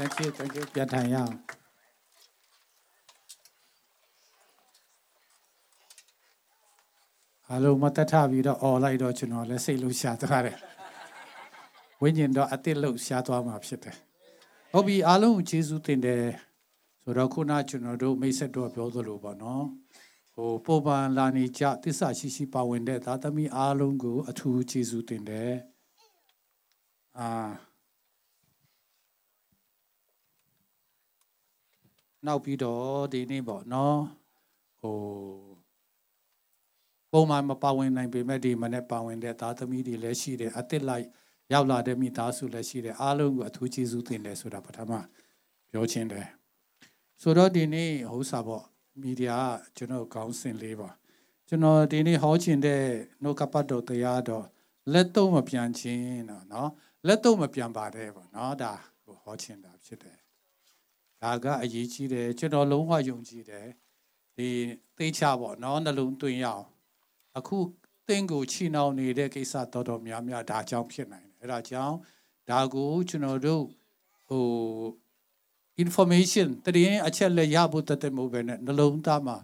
thank you thank you ပြန်ထိုင်ရအောင်အားလုံးမတတ်ထပြီးတော့អော်လိုက်တော့ကျွန်တော်လည်းစိတ်လုံးရှာသွားတယ်ဝိညာဉ်တော့အတိတ်လို့ရှာသွားမှာဖြစ်တယ်ဟုတ်ပြီအားလုံးကျေးဇူးတင်တယ်ဆိုတော့ခုနကျွန်တော်တို့မိတ်ဆက်တော့ပြောသလိုပေါ့နော်ဟိုပုံပန်လာနေကြတစ္ဆာရှိရှိပါဝင်တဲ့သာသမီအားလုံးကို အထူးကျေးဇူးတင်တယ်အာ နောက်ပြီးတော့ဒီနေ့ပေါ့နော်ဟိုပုံမှန်မပါဝင်နိုင်ပေမဲ့ဒီမနေ့ပါဝင်တဲ့သားသမီးတွေလည်းရှိတယ်အသစ်လိုက်ရောက်လာတဲ့မိသားစုလည်းရှိတယ်အားလုံးကိုအထူးကျေးဇူးတင်တယ်ဆိုတာပထမပြောချင်းတယ်ဆိုတော့ဒီနေ့ဟိုစားပေါ့မီဒီယာကျွန်တော်ကောင်းစင်လေးပါကျွန်တော်ဒီနေ့ဟောချင်တဲ့နှုတ်ကပတ်တော်တရားတော့လက်တော့မပြန်ချင်းတော့เนาะလက်တော့မပြန်ပါတဲ့ပေါ့เนาะဒါကိုဟောချင်တာဖြစ်တယ် ဒါကအရေးကြီးတယ်ကျွန်တော်လုံးဝယုံကြည်တယ်ဒီသိချပေါ့เนาะနှလုံးသွင်းရအောင်အခုသင်ကိုချီနှောင်နေတဲ့ကိစ္စတော်တော်များများဒါကြောင့်ဖြစ်နိုင်တယ်အဲ့ဒါကြောင့်ဒါကိုကျွန်တော်တို့ဟို information တရင်အချက်လက်ရဖို့တသက်မဟုတ်ပဲနဲ့နှလုံးသားမှာ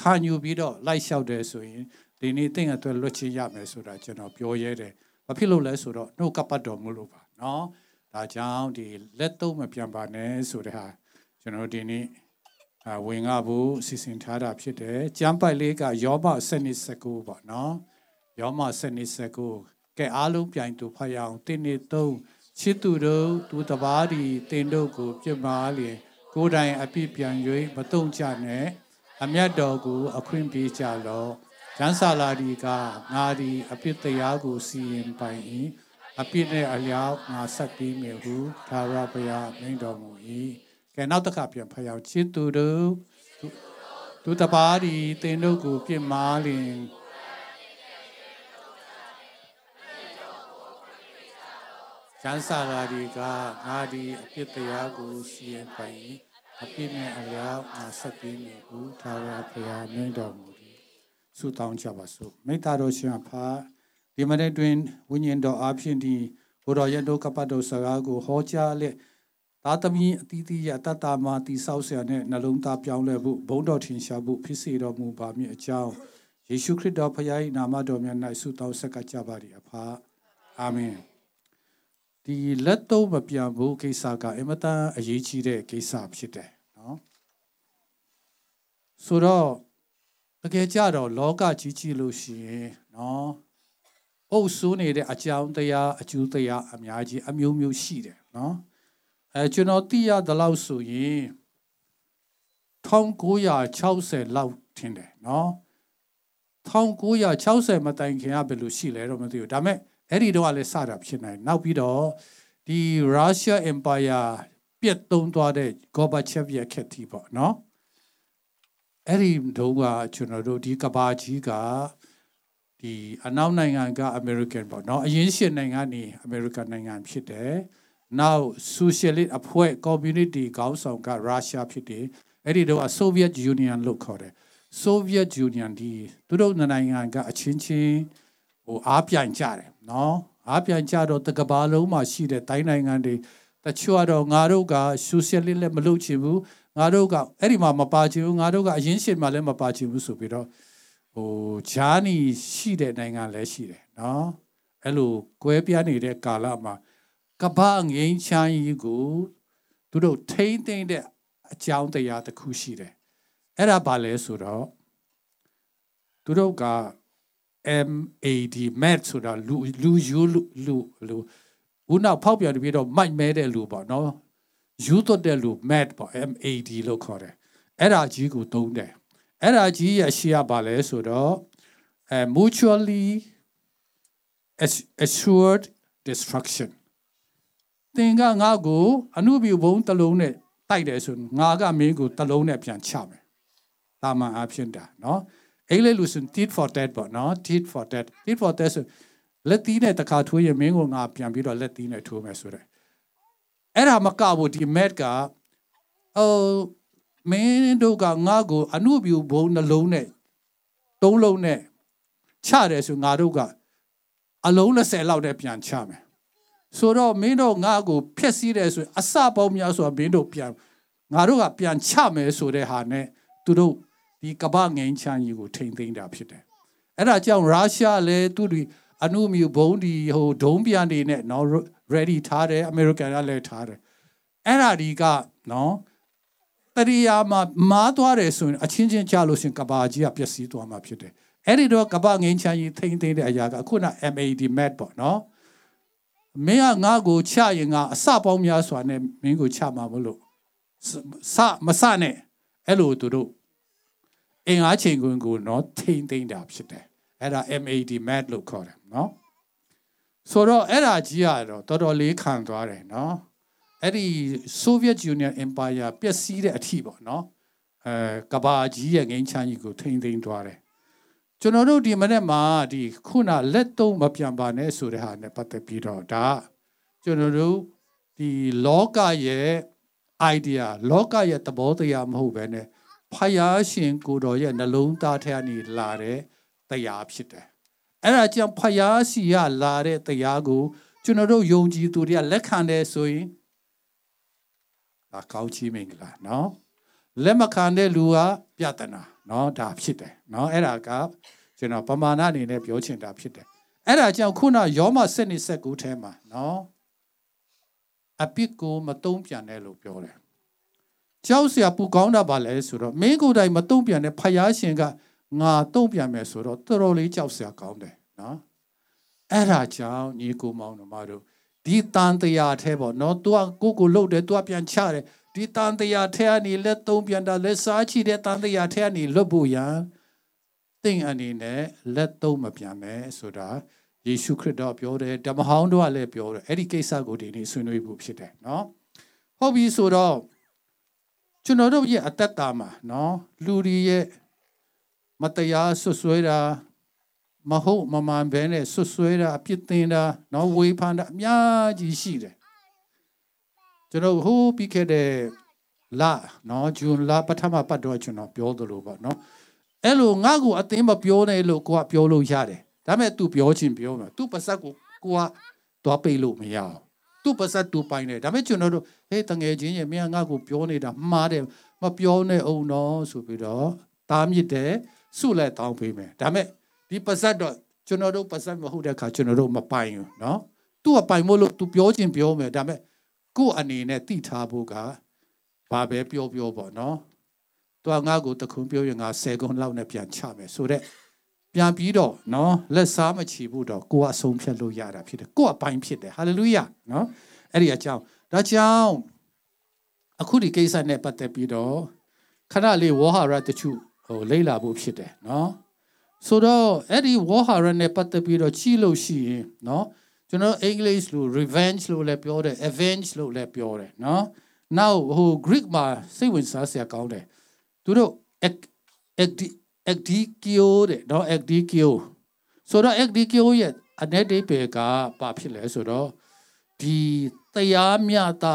ခံယူပြီးတော့လိုက်လျှောက်တယ်ဆိုရင်ဒီနေ့သင်အတွက်လွတ်ချင်ရမယ်ဆိုတာကျွန်တော်ပြောရဲတယ်ဘာဖြစ်လို့လဲဆိုတော့နှုတ်ကပတ်တော်မလို့ပါเนาะဒါကြောင့်ဒီလက်သုံးမပြန်ပါနဲ့ဆိုတဲ့ဟာ ကျွန်တော်ဒီနေ့အဝင်ငါဖို့စီစဉ်ထားတာဖြစ်တယ်ကျမ်းပိုက်လေးကယောဘ7:19ပေါ့နော်ယောမ7:19ကဲအားလုံးပြိုင်တူဖတ်ရအောင်တင်းနေသုံးချစ်သူတို့သူတပားဒီတင်တို့ကိုပြစ်မှားလျင်ကိုယ်တိုင်အပြစ်ပြန်၍မတုံ့ချနဲ့အမျက်တော်ကိုအခွင့်ပေးကြလော့ကျမ်းစာလာဒီကငါဒီအပြစ်တရားကိုစီရင်ပိုင်၏အပြစ်နဲ့အလျောက်ငါဆက်ပြီးမြဟုသာရဘုရားမိန်တော်မူ၏ကဲ နောက်တစ်ခါပြန်ဖတ်ရအောင်ချစ်သူတို့သူတပားဒီတင်တို့ကိုပြစ်မှားလျင်ကျမ်းစာလာဒီကငါဒီအပြစ်တရားကိုစီရင်ပိုင်အပြစ်နဲ့အလျောက်ငါဆက်ပြီးမြဟုသာရဘုရားမိန်တော်မူ၏ဆုတောင်းကြပါစို့မိတ္တာတော်ရှင်အဖာဒီမနေ့တွင်ဝိညာဉ်တော်အဖျင်ဒီဘုရားရဲ့ဒုက္ခပတ်တော်စကားကိုဟောကြားလက် သားသမီးအသီးသီးရတတမှာတိဆောက်ဆရာနဲ့နှလုံးသားပြောင်းလဲဖို့ဘုံတော်ထင်ရှားဖို့ဖြစ်စေတော်မူပါမည်အကြောင်းယေရှုခရစ်တော်ဖခင်၏နာမတော်မြတ်၌ဆုတောင်းဆက်ကကြပါသည်အဖာအာမင်ဒီလက်တော့မပြန်ဘူးကိစ္စကအင်မတန်အရေးကြီးတဲ့ကိစ္စဖြစ်တယ်နော်ဆိုတော့တကယ်ကြတော့လောကကြီးကြီးလို့ရှိရင်နော်အုပ်စိုးနေတဲ့အကြောင်းတရားအကျိုးတရားအများကြီးအမျိုးမျိုးရှိတယ်နော် အဲကျွန်တော်သိရသလောက်ဆိုရင်1960လောက်ထင်တယ်နော်1960မတိုင်ခင်ကဘယ်လိုရှိလဲတော့မသိဘူးဒါပေမဲ့အဲ့ဒီတော့လည်းစတာဖြစ်နိုင်နောက်ပြီးတော့ဒီ Russia Empire ပြတ်သုံးသွားတဲ့ Gorbachev ရဲ့ခက်တီပေါ့နော်အဲ့ဒီတော့ကကျွန်တော်တို့ဒီကဘာကြီးကဒီအနောက်နိုင်ငံက American ပေါ့နော်အရင်ရှစ်နိုင်ငံနေ American နိုင်ငံဖြစ်တယ် နောက် socialist အဖွဲ့ community ခေါင်းဆောင်က Russia ဖြစ်တယ်အဲ့ဒီတော့ Soviet Union လို့ခေါ်တယ် Soviet Union ဒီသူတို့နိုင်ငံကအချင်းချင်းဟိုအားပြိုင်ကြတယ်နော်အားပြိုင်ကြတော့တကဘာလုံးမှာရှိတဲ့တိုင်းနိုင်ငံတွေတချို့ကတော့ငါတို့က socialist လည်းမလုပ်ချင်ဘူးငါတို့ကအဲ့ဒီမှာမပါချင်ဘူးငါတို့ကအရင်ရှင်မှာလည်းမပါချင်ဘူးဆိုပြီးတော့ဟိုဂျာနီရှိတဲ့နိုင်ငံလည်းရှိတယ်နော်အဲ့လိုကွဲပြားနေတဲ့ကာလမှာ ကပ္ပငိမ့်ချမ်းကြီးကိုသူတို့ထိမ့်သိမ့်တဲ့အကြောင်းတရားတစ်ခုရှိတယ်အဲ့ဒါဘာလဲဆိုတော့သူတို့က MAD MAD ဆိုတာလူလူယူလူလူလူဦးနောက်ဖောက်ပြန်ပြီးတော့မိုက်မဲတဲ့လူပေါ့နော်ယူသွတ်တဲ့လူ MAD ပေါ့ MAD လို့ခေါ်တယ်အဲ့ဒါကြီးကိုသုံးတယ်အဲ့ဒါကြီးရဲ့ရှေ့ကဘာလဲဆိုတော့အဲ mutually assured destruction သင်ကငါ့ကိုအနုပြဘုံတစ်လုံးနဲ့တိုက်တယ်ဆိုငါကမင်းကိုတစ်လုံးနဲ့ပြန်ချမယ်။တာမန်အဖြစ်တာနော်။အဲ့လေလို့ဆို tit for tat ပေါ့နော် tit for tat tit for tat ဆိုလက်သီးနဲ့တခါထိုးရင်မင်းကိုငါပြန်ပြီးတော့လက်သီးနဲ့ထိုးမယ်ဆိုတဲ့အဲ့ဒါမကဘူးဒီ mat ကအော်မင်းတို့ကငါ့ကိုအနုပြဘုံနှလုံးနဲ့သုံးလုံးနဲ့ချတယ်ဆိုငါတို့ကအလုံး20လောက်နဲ့ပြန်ချမယ် ဆိုတော့မင်းတို့ငါ့ကိုဖျက်ဆီးတယ်ဆိုရင်အစပေါင်းများစွာမင်းတို့ပြန်ငါတို့ကပြန်ချမယ်ဆိုတဲ့ဟာနဲ့သူတို့ဒီကပ္ပငိန်ချမ်းကြီးကိုထိမ့်သိမ်းတာဖြစ်တယ်အဲ့ဒါကြောင့်ရုရှားလည်းသူတွေအနုမြူဘုံဒီဟိုဒုံးပြန်နေနဲ့နော် ready ထားတယ်အမေရိကန်ကလည်းထားတယ်အဲ့ဒါဒီကနော်တရိယာမှာမားသွားတယ်ဆိုရင်အချင်းချင်းကြလို့ရှင်ကဘာကြီးကပျက်စီးသွားမှာဖြစ်တယ်အဲ့ဒီတော့ကဘာငိမ်းချမ်းကြီးထိမ့်သိမ့်တဲ့အရာကအခုန MAD mat ပေါ့နော် မင်းကငါ့ကိုချရင်ငါအစပေါင်းများစွာနဲ့မင်းကိုချမှာမလို့စမစနဲ့အဲ့လိုသူတို့အင်အားချိန်ခွင်ကိုနော်ထိမ့်သိမ့်တာဖြစ်တယ်အဲ့ဒါ MAD mat လို့ခေါ်တယ်နော်ဆိုတော့အဲ့ဒါကြီးကတော့တော်တော်လေးခံသွားတယ်နော်အဲ့ဒီ Soviet Union Empire ပျက်စီးတဲ့အထိပေါ့နော်အဲကဘာကြီးရဲ့ငိမ်းချမ်းကြီးကိုထိမ့်သိမ်းသွားတယ် ကျွန်တော်တို့ဒီမနေ့မှာဒီခုနလက်သုံးမပြန်ပါနဲ့ဆိုတဲ့ဟာနဲ့ပတ်သက်ပြီးတော့ဒါကျွန်တော်တို့ဒီလောကရဲ့ idea လောကရဲ့သဘောတရားမဟုတ်ဘဲနဲ့ဖယားရှင်ကိုတော်ရဲ့နှလုံးသားထဲကနေလာတဲ့တရားဖြစ်တယ်အဲ့ဒါကြောင့်ဖယားစီကလာတဲ့တရားကို ကျွန်တော်တို့ယုံကြည်သူတွေကလက်ခံတယ်ဆိုရင်ဒါကောင်းချီးမင်္ဂလာနော်လက်မခံတဲ့လူကပြဿနာ နော်ဒါဖြစ်တယ်နော်အဲ့ဒါကကျွန်တော်ပမာဏအနေနဲ့ပြောချင်တာဖြစ်တယ်အဲ့ဒါကြောင့်ခုနယောမ7နှစ်19ထဲမှာနော်အပြစ်ကိုမတုံးပြန်နဲ့လို့ပြောတယ်ကြောက်เสียပူကောင်းတာပါလဲဆိုတော့မင်းကိုယ်တိုင်မတုံးပြန်တဲ့ဖယားရှင်ကငါတုံးပြန်မယ်ဆိုတော့တော်တော်လေးကြောက်เสียကောင်းတယ်နော်အဲ့ဒါကြောင့်ညီကိုမောင်တို့မတို့ဒီတန်တရားแท้ပေါ့နော် तू ကိုကိုလှုပ်တယ် तू ပြန်ချတယ် ဒီတန်တရားแท้ကနေလက်သုံးပြန်တာလက်စားချီတဲ့တန်တရားแท้ကနေလွတ်ဖို့ရန်သင်အနေနဲ့လက်သုံးမပြန်မယ်ဆိုတာယေရှုခရစ်တော်ပြောတယ်ဓမ္မဟောင်းတို့ကလည်းပြောတယ်အဲ့ဒီကိစ္စကိုဒီနေ့ဆွေးနွေးဖို့ဖြစ်တယ်နော်ဟုတ်ပြီဆိုတော့ကျွန်တော်တို့ရဲ့အသက်တာမှာနော်လူတွေရဲ့မတရားဆွဆွဲတာမဟုတ်မမှန်ဘဲနဲ့ဆွဆွဲတာအပြစ်တင်တာနော်ဝေဖန်တာအများကြီးရှိတယ် ကျွန်တော်ဟိုးပြီးခဲ့တဲ့လနော်ဂျွန်လပထမပတ်တော့ကျွန်တော်ပြောသလိုပေါ့နော်အဲ့လိုငါ့ကိုအသိမပြောနဲ့လို့ကိုကပြောလို့ရတယ်ဒါပေမဲ့ तू ပြောချင်းပြောမှာ तू ပါစက်ကိုကိုကသွားပိတ်လို့မရအောင် तू ပါစက် तू ပိုင်တယ်ဒါပေမဲ့ကျွန်တော်တို့ဟေးတငယ်ချင်းရဲ့မင်းငါ့ကိုပြောနေတာမှားတယ်မပြောနဲ့အောင်တော့ဆိုပြီးတော့တားမြစ်တယ်စုလက်တောင်းပေးမယ်ဒါပေမဲ့ဒီပါစက်တော့ကျွန်တော်တို့ပါစက်မဟုတ်တဲ့ခါကျွန်တော်တို့မပိုင်ဘူးเนาะ तू ကပိုင်မို့လို့ तू ပြောချင်းပြောမယ်ဒါပေမဲ့ ကို့အနေနဲ့တိထားဖို့ကဘာပဲပြောပြောပေါ့နော်။သူကငါ့ကိုတခွန်းပြောရင်ငါ10ခုလောက်နဲ့ပြန်ချမယ်ဆိုတော့ပြန်ပြီးတော့နော်လက်စားမချီဘူးတော့ကိုကအဆုံးဖြတ်လို့ရတာဖြစ်တယ်ကိုကအပိုင်းဖြစ်တယ်ဟာလေလုယာနော်အဲ့ဒီအကြောင်းဒါကြောင့်အခုဒီကိစ္စနဲ့ပတ်သက်ပြီးတော့ခဏလေးဝေါ်ဟာရတချို့ဟိုလိမ့်လာဖို့ဖြစ်တယ်နော်ဆိုတော့အဲ့ဒီဝေါ်ဟာရနဲ့ပတ်သက်ပြီးတော့ကြည့်လို့ရှိရင်နော် ကျွန်တော်အင်္ဂလိပ်လို revenge လို့လည်းပြောတယ် avenge လို့လည်းပြောတယ်နော် now ဟို Greek မှာစိတ်ဝင်စားစရာကောင်းတယ်သူတို့ ekdikio တဲ့နော် ekdikio ဆိုတော့ ekdikio ရဲ့အနေဒိပေကဘာဖြစ်လဲဆိုတော့ဒီတရားမျှတ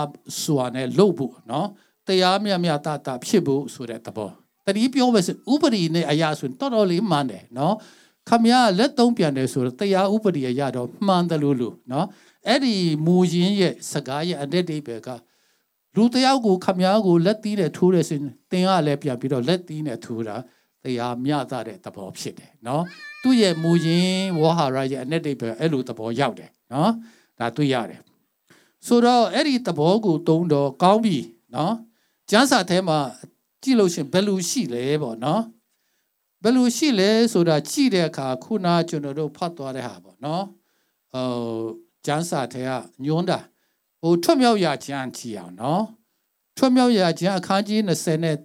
စွာနဲ့လုပ်ဖို့နော်တရားမျှမျှတတဖြစ်ဖို့ဆိုတဲ့သဘောတတိပြောမယ်ဆိုဥပဒေနဲ့အရာဆိုတော်တော်လေးမှန်တယ်နော် ခမရလက်သုံးပြန်တယ်ဆိုတော့တရားဥပဒေအရာတော့မှန်တယ်လို့လို့နော်အဲ့ဒီမူရင်းရဲ့စကားရဲ့အနေဒိပေကလူတယောက်ကိုခမည်းကိုလက်သီးနဲ့ထိုးတယ်ဆိုရင်တင်ကလည်းပြန်ပြီးတော့လက်သီးနဲ့ထိုးတာတရားမျှတတဲ့သဘောဖြစ်တယ်နော်သူ့ရဲ့မူရင်းဝါဟာရရဲ့အနက်တိပဲအဲ့လိုသဘောရောက်တယ်နော်ဒါတွေ့ရတယ်ဆိုတော့အဲ့ဒီသဘောကိုတုံးတော့ကောင်းပြီနော်ကျမ်းစာထဲမှာကြည့်လို့ရှင်ဘယ်လိုရှိလဲပေါ့နော် ဘယ်လိုရှိလဲဆိုတာကြည့်တဲ့အခါခုနကျွန်တော်တို့ဖတ်သွားတဲ့ဟာပေါ့နော်ဟိုကျမ်းစာထဲကညွန်းတာဟိုထွတ်မြောက်ရာကျမ်းကြည့်အောင်နော်ထွတ်မြောက်ရာကျမ်းအခန်းကြီး20နဲ့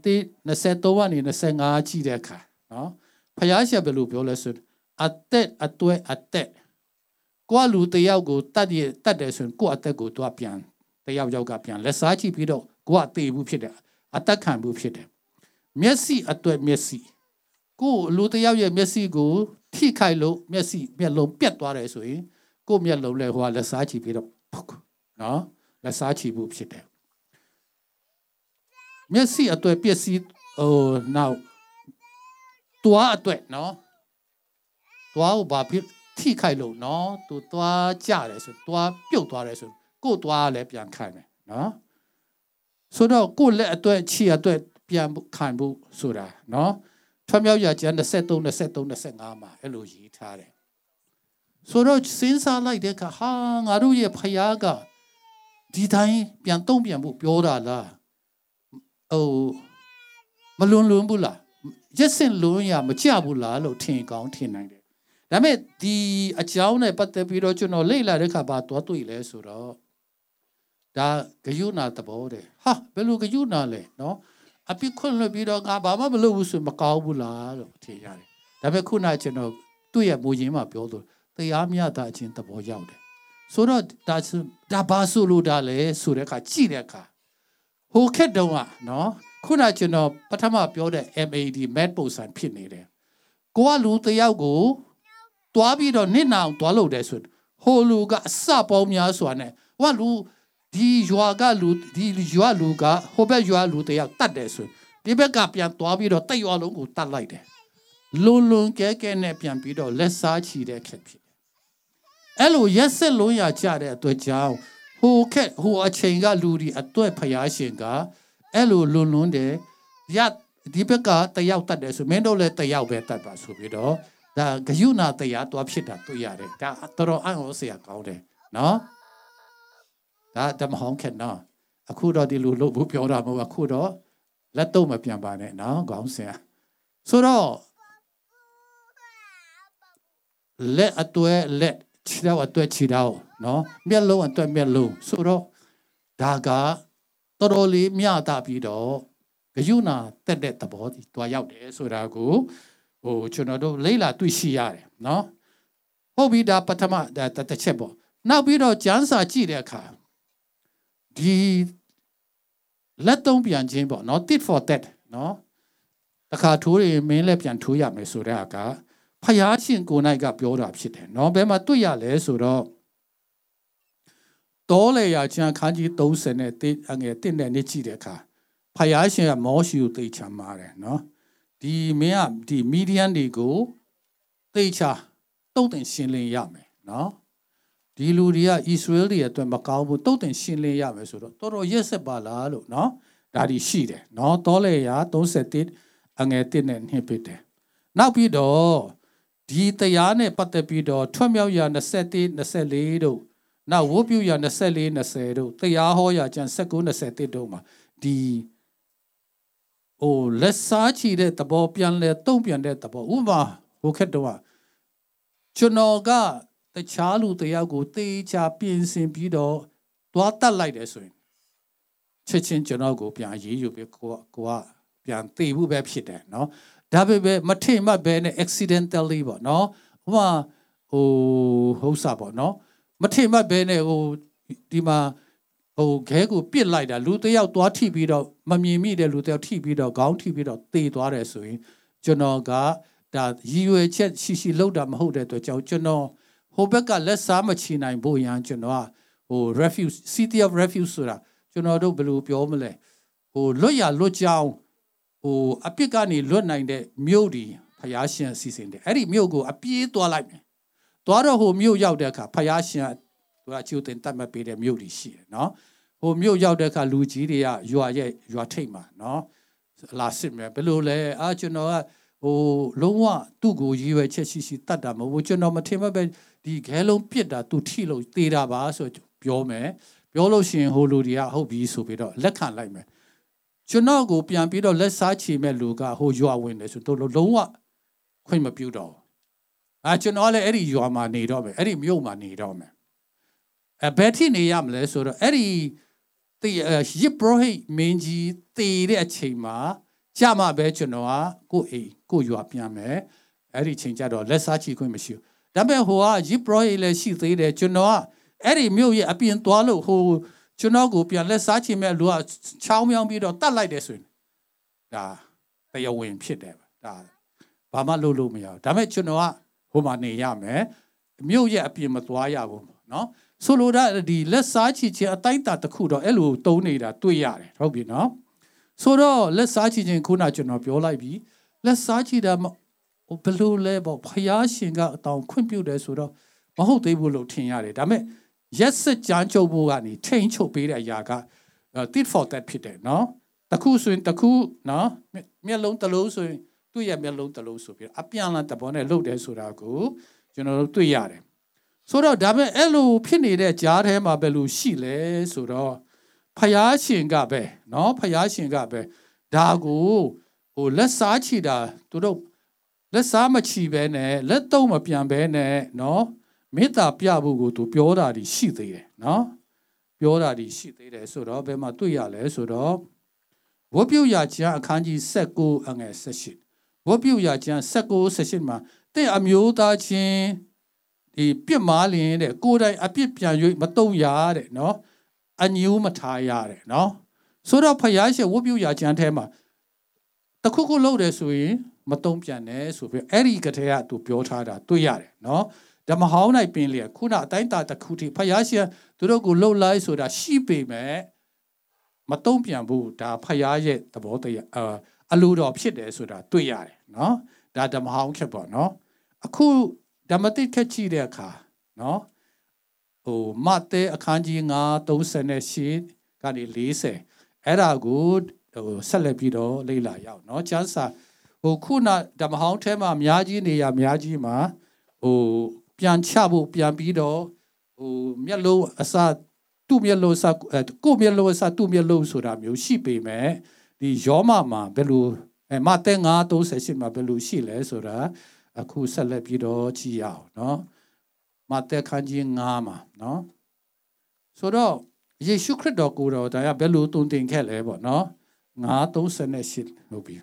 23ကနေ25ကြည့်တဲ့အခါနော်ဖယားရှက်ဘယ်လိုပြောလဲဆိုအသက်အသွဲအသက်ကိုလူတယောက်ကိုတတ်ရတတ်တယ်ဆိုရင်ကိုအသက်ကိုသူကပြန်တယောက်ယောက်ကပြန်လက်စားကြည့်ပြီးတော့ကိုကတေဘူးဖြစ်တယ်အသက်ခံဘူးဖြစ်တယ်မျက်စိအသွဲမျက်စိ ကိုလူတယောက်ရဲ့မျက်စိကိုထိခိုက်လို့မျက်စိမျက်လုံးပြတ်သွားတယ်ဆိုရင်ကိုမျက်လုံးလဲဟိုကလက်စားကြည့်ပြီးတော့နော်လက်စားချီမှုဖြစ်တယ်မျက်စိအတွက်ပစ္စည်းဟိုနောက်တွားအတွက်နော်တွားကိုဘာဖြစ်ထိခိုက်လို့နော်သူသွားကြတယ်ဆိုသွားပြုတ်သွားတယ်ဆိုကို့သွားလည်းပြန်ခိုင်မယ်နော်ဆိုတော့ကို့လက်အတွက်ခြေအတွက်ပြန်ခိုင်ဖို့ဆိုတာနော် ထွမြောက်ရကျန်23 23 25မှာအဲ့လိုရေးထားတယ်ဆိုတော့စဉ်းစားလိုက်တဲ့အခါဟာငါတို့ရဲ့ဖခင်ကဒီတိုင်းပြန်တုံ့ပြန်ဖို့ပြောတာလားဟိုမလွန်လွန်ဘူးလားရက်စင်လွန်ရမကြဘူးလားလို့ထင်ကောင်းထင်နိုင်တယ်ဒါပေမဲ့ဒီအကြောင်းနဲ့ပတ်သက်ပြီးတော့ကျွန်တော်လေ့လာတဲ့အခါပါတော့တွေ့လဲဆိုတော့ဒါဂယုနာသဘောတဲ့ဟာဘယ်လိုဂယုနာလဲနော် အပြစ်ခွင့်လွှတ်ပြီးတော့ငါဘာမှမလုပ်ဘူးဆိုမကောင်းဘူးလားလို့ထင်ရတယ်ဒါပေမဲ့ခုနကျွန်တော်တွေ့ရမူရင်းမှာပြောလို့တရားမျှတခြင်းသဘောရောက်တယ်ဆိုတော့ဒါဒါဘာဆိုလို့ဒါလဲဆိုတဲ့အခါကြည့်တဲ့အခါဟိုခက်တုံးကနော်ခုနကျွန်တော်ပထမပြောတဲ့ MAD MAD ပုံစံဖြစ်နေတယ်ကိုကလူတယောက်ကိုတွားပြီးတော့နစ်နာအောင်တွားလို့တယ်ဆိုဟိုလူကအစပေါင်းများစွာနဲ့ဟိုကလူ ဒီရွာကလူဒီရွာလူကဟိုဘက်ရွာလူတယောက်တတ်တယ်ဆိုဒီဘက်ကပြန်တွားပြီးတော့တက်ရွာလုံးကိုတတ်လိုက်တယ်လွန်လွန်ကဲကဲနဲ့ပြန်ပြီးတော့လက်စားချီတဲ့ခက်ဖြစ်တယ်အဲ့လိုရက်ဆက်လုံးရကြတဲ့အတွက်ကြောင့်ဟိုခက်ဟိုအချိန်ကလူဒီအတွက်ဖျားရှင်ကအဲ့လိုလွန်လွန်တယ်ရဒီဘက်ကတယောက်တတ်တယ်ဆိုမင်းတို့လည်းတယောက်ပဲတတ်ပါဆိုပြီးတော့ဒါဂယုဏတရားတွားဖြစ်တာတွေ့ရတယ်ဒါတော်တော်အံ့ဩစရာကောင်းတယ်နော် ဒါဓမ္မဟောင်းခက်နော်အခုတော့ဒီလိုလို့ဘူးပြောတာမဟုတ်အခုတော့လက်တော့မပြန်ပါနဲ့နော်ခေါင်းစင်ဆိုတော့လက်အတွဲလက်ခြေတော့အတွက်ခြေတော့နော်မျက်လုံးအတွက်မျက်လုံးဆိုတော့ဒါကတော်တော်လေးမျှတာပြီးတော့ဂယုဏတက်တဲ့သဘောကြီးတွားရောက်တယ်ဆိုတာကိုဟိုကျွန်တော်တို့လိမ့်လာတွေ့ရှိရတယ်နော်ဟုတ်ပြီဒါပထမဒါတစ်ချက်ပေါ့နောက်ပြီးတော့ကျမ်းစာကြည့်တဲ့အခါ ဒီလက်သုံးပြန်ခြင်းပေါ့နော် tit for that နော်တခါထိုးရင်မင်းလည်းပြန်ထိုးရမယ်ဆိုတဲ့အခါဖယားရှင်ကိုနိုင်ကပြောတာဖြစ်တယ်နော်ဘယ်မှာတွေ့ရလဲဆိုတော့တောလေရာချမ်းခန်းကြီး30နဲ့တိအငယ်1နဲ့နေ့ကြည့်တဲ့အခါဖယားရှင်ကမောရှိကိုသိချမ်းပါတယ်နော်ဒီမင်းကဒီမီဒီယန်တွေကိုသိချာတုတ်တင်ရှင်းလင်းရမယ်နော် ဒီလူတွေကဣသရေလတွေအတွက်မကောင်းဘူးတုတ်တင်ရှင်းလင်းရမယ်ဆိုတော့တော်တော်ရက်ဆက်ပါလားလို့နော်ဒါဒီရှိတယ်နော်တောလေရာ31အငယ်1နဲ့နှိပ်ပစ်တယ်နောက်ပြီးတော့ဒီတရားနဲ့ပတ်သက်ပြီးတော့ထွတ်မြောက်ရာ21 24တို့နောက်ဝုတ်ပြုရာ24 20တို့တရားဟောရာကျန်19 21တို့မှာဒီဟိုလက်စားချီတဲ့သဘောပြန်လဲတုံ့ပြန်တဲ့သဘောဥပမာဟိုခက်တော့ကျွန်တော်က တခြားလူတယောက်ကိုတေးချပြင်ဆင်ပြီးတော့သွားတတ်လိုက်တယ်ဆိုရင်ချက်ချင်းကျွန်တော်ကိုပြန်ရေးယူပြီးကိုကကိုကပြန်တေးဖို့ပဲဖြစ်တယ်เนาะဒါပေမဲ့မထိမှတ်ပဲနဲ့ accidentally ပေါ့เนาะဟိုမှာဟိုဟုတ်စားပေါ့เนาะမထိမှတ်ပဲနဲ့ဟိုဒီမှာဟိုခဲကိုပစ်လိုက်တာလူတယောက်သွားထိပြီးတော့မမြင်မိတဲ့လူတယောက်ထိပြီးတော့ခေါင်းထိပြီးတော့တေသွားတယ်ဆိုရင်ကျွန်တော်ကဒါရည်ရွယ်ချက်ရှိရှိလောက်တာမဟုတ်တဲ့အတွက်ကြောင့်ကျွန်တော် ဟိုဘက်ကလက်စားမချီနိုင်ဖို့ရန်ကျွန်တော်ကဟို refuge city of refuge ဆိုတာကျွန်တော်တို့ဘယ်လိုပြောမလဲဟိုလွတ်ရလွတ်ကြောင်းဟိုအပြစ်ကနေလွတ်နိုင်တဲ့မြို့ဒီဖယားရှင်စီစဉ်တယ်အဲ့ဒီမြို့ကိုအပြေးသွားလိုက်မယ်သွားတော့ဟိုမြို့ရောက်တဲ့အခါဖယားရှင်သူကချူတင်တတ်မှတ်ပေးတဲ့မြို့ဒီရှိတယ်နော်ဟိုမြို့ရောက်တဲ့အခါလူကြီးတွေကရွာရဲ့ရွာထိပ်မှာနော်လာစစ်မယ်ဘယ်လိုလဲအာကျွန်တော်ကဟိုလုံးဝသူ့ကိုရည်ရွယ်ချက်ရှိရှိတတ်တာမဟုတ်ဘူးကျွန်တော်မထင်မှပဲ ဒီခဲလုံးပြစ်တာသူထိလို့တေးတာပါဆိုပြောမယ်ပြောလို့ရှိရင်ဟိုလူတွေကဟုတ်ပြီဆိုပြီးတော့လက်ခံလိုက်မယ်ကျွန်တော်ကိုပြန်ပြီးတော့လက်စားချေမဲ့လူကဟိုရွာဝင်တယ်ဆိုတော့လုံးဝခွင့်မပြုတော့အာကျွန်တော်လည်းအဲ့ဒီရွာမှာနေတော့မယ်အဲ့ဒီမြို့မှာနေတော့မယ်အဲဘယ်ထိနေရမလဲဆိုတော့အဲ့ဒီတေရစ်ဘရဟိမင်းကြီးတေတဲ့အချိန်မှာကြမှာပဲကျွန်တော်ကကိုအိမ်ကိုရွာပြန်မယ်အဲ့ဒီချိန်ကျတော့လက်စားချီခွင့်မရှိဘူး ဒါပေမဲ့ဟိုက Jeep Pro လည်းရှိသေးတယ်ကျွန်တော်ကအဲ့ဒီမြို့ရဲ့အပြင်သွားလို့ဟိုကျွန်တော်ကိုပြန်လက်စားချင်မဲ့လူကချောင်းမြောင်းပြီးတော့တတ်လိုက်တယ်ဆိုရင်ဒါတရားဝင်ဖြစ်တယ်ဒါဘာမှလုပ်လို့မရဘူးဒါပေမဲ့ကျွန်တော်ကဟိုမှာနေရမယ်မြို့ရဲ့အပြင်မသွားရဘူးနော်ဆိုလိုတာဒီလက်စားချီချင်းအတိုင်းတာတစ်ခုတော့အဲ့လိုတုံးနေတာတွေ့ရတယ်ဟုတ်ပြီနော်ဆိုတော့လက်စားချီချင်းခုနကျွန်တော်ပြောလိုက်ပြီလက်စားချီတာ ဟိုဘလို့လဲပေါ့ဖယားရှင်ကအတောင်ခွင့်ပြုတယ်ဆိုတော့မဟုတ်သေးဘူးလို့ထင်ရတယ်ဒါပေမဲ့ရက်စကြမ်းချုပ်ဖို့ကနေထိန်ချုပ်ပေးတဲ့အရာက tit for that ဖြစ်တယ်နော်တခုဆိုရင်တခုနော်မျက်လုံးတစ်လုံးဆိုရင်သူ့ရဲ့မျက်လုံးတစ်လုံးဆိုပြီးအပြန်လာတဘောနဲ့လှုပ်တယ်ဆိုတာကိုကျွန်တော်တို့တွေ့ရတယ်ဆိုတော့ဒါပေမဲ့အဲ့လိုဖြစ်နေတဲ့ကြားထဲမှာဘယ်လိုရှိလဲဆိုတော့ဖယားရှင်ကပဲเนาะဖယားရှင်ကပဲဒါကိုဟိုလက်စားချီတာသူတို့ လက်စားမချီပဲနဲ့လက်တော့မပြန်ပဲနဲ့နော်မေတ္တာပြဖို့ကိုသူပြောတာဒီရှိသေးတယ်နော်ပြောတာဒီရှိသေးတယ်ဆိုတော့ဘယ်မှာတွေ့ရလဲဆိုတော့ဝတ်ပြုရာကျမ်းအခန်းကြီး19အငယ်18ဝတ်ပြုရာကျမ်း19 18မှာတဲ့အမျိုးသားချင်းဒီပြစ်မာလင်တဲ့ကိုယ်တိုင်အပြစ်ပြန်၍မတုံရတဲ့နော်အညူးမထားရတဲ့နော်ဆိုတော့ဖယားရှင်ဝတ်ပြုရာကျမ်းထဲမှာတခုခုလုပ်တယ်ဆိုရင် မတုံ့ပြန်နဲ့ဆိုပြီးအဲ့ဒီကတည်းကသူပြောထားတာတွေ့ရတယ်နော်ဓမ္မဟောင်း၌ပင်လျက်ခုနအတိုင်းတာတစ်ခုထိဖယားရှင်သူတို့ကိုလှုပ်လိုက်ဆိုတာရှိပေမဲ့မတုံ့ပြန်ဘူးဒါဖယားရဲ့သဘောတရားအာအလိုတော်ဖြစ်တယ်ဆိုတာတွေ့ရတယ်နော်ဒါဓမ္မဟောင်းခက်ပေါ့နော်အခုဓမ္မတိခက်ကြည့်တဲ့အခါနော်ဟိုမတဲအခန်းကြီး938ကနေ40အဲ့ဒါကိုဟိုဆက်လက်ပြီးတော့လေ့လာရအောင်နော်ကျမ်းစာ ဟိုခုနဓမ္မဟောင်းထဲမှာအများကြီးနေရအများကြီးမှာဟိုပြန်ချဖို့ပြန်ပြီးတော့ဟိုမျက်လုံးအစသူ့မျက်လုံးစကိုမျက်လုံးအစသူ့မျက်လုံးဆိုတာမျိုးရှိပေမဲ့ဒီယောမမှာဘယ်လိုအဲမတဲ938မှာဘယ်လိုရှိလဲဆိုတာအခုဆက်လက်ပြီးတော့ကြည့်ရအောင်เนาะမတဲခန်းကြီး9မှာเนาะဆိုတော့ယေရှုခရစ်တော်ကိုယ်တော်ဒါကဘယ်လိုတုံတင်ခဲ့လဲပေါ့เนาะ938ဟုတ်ပြီ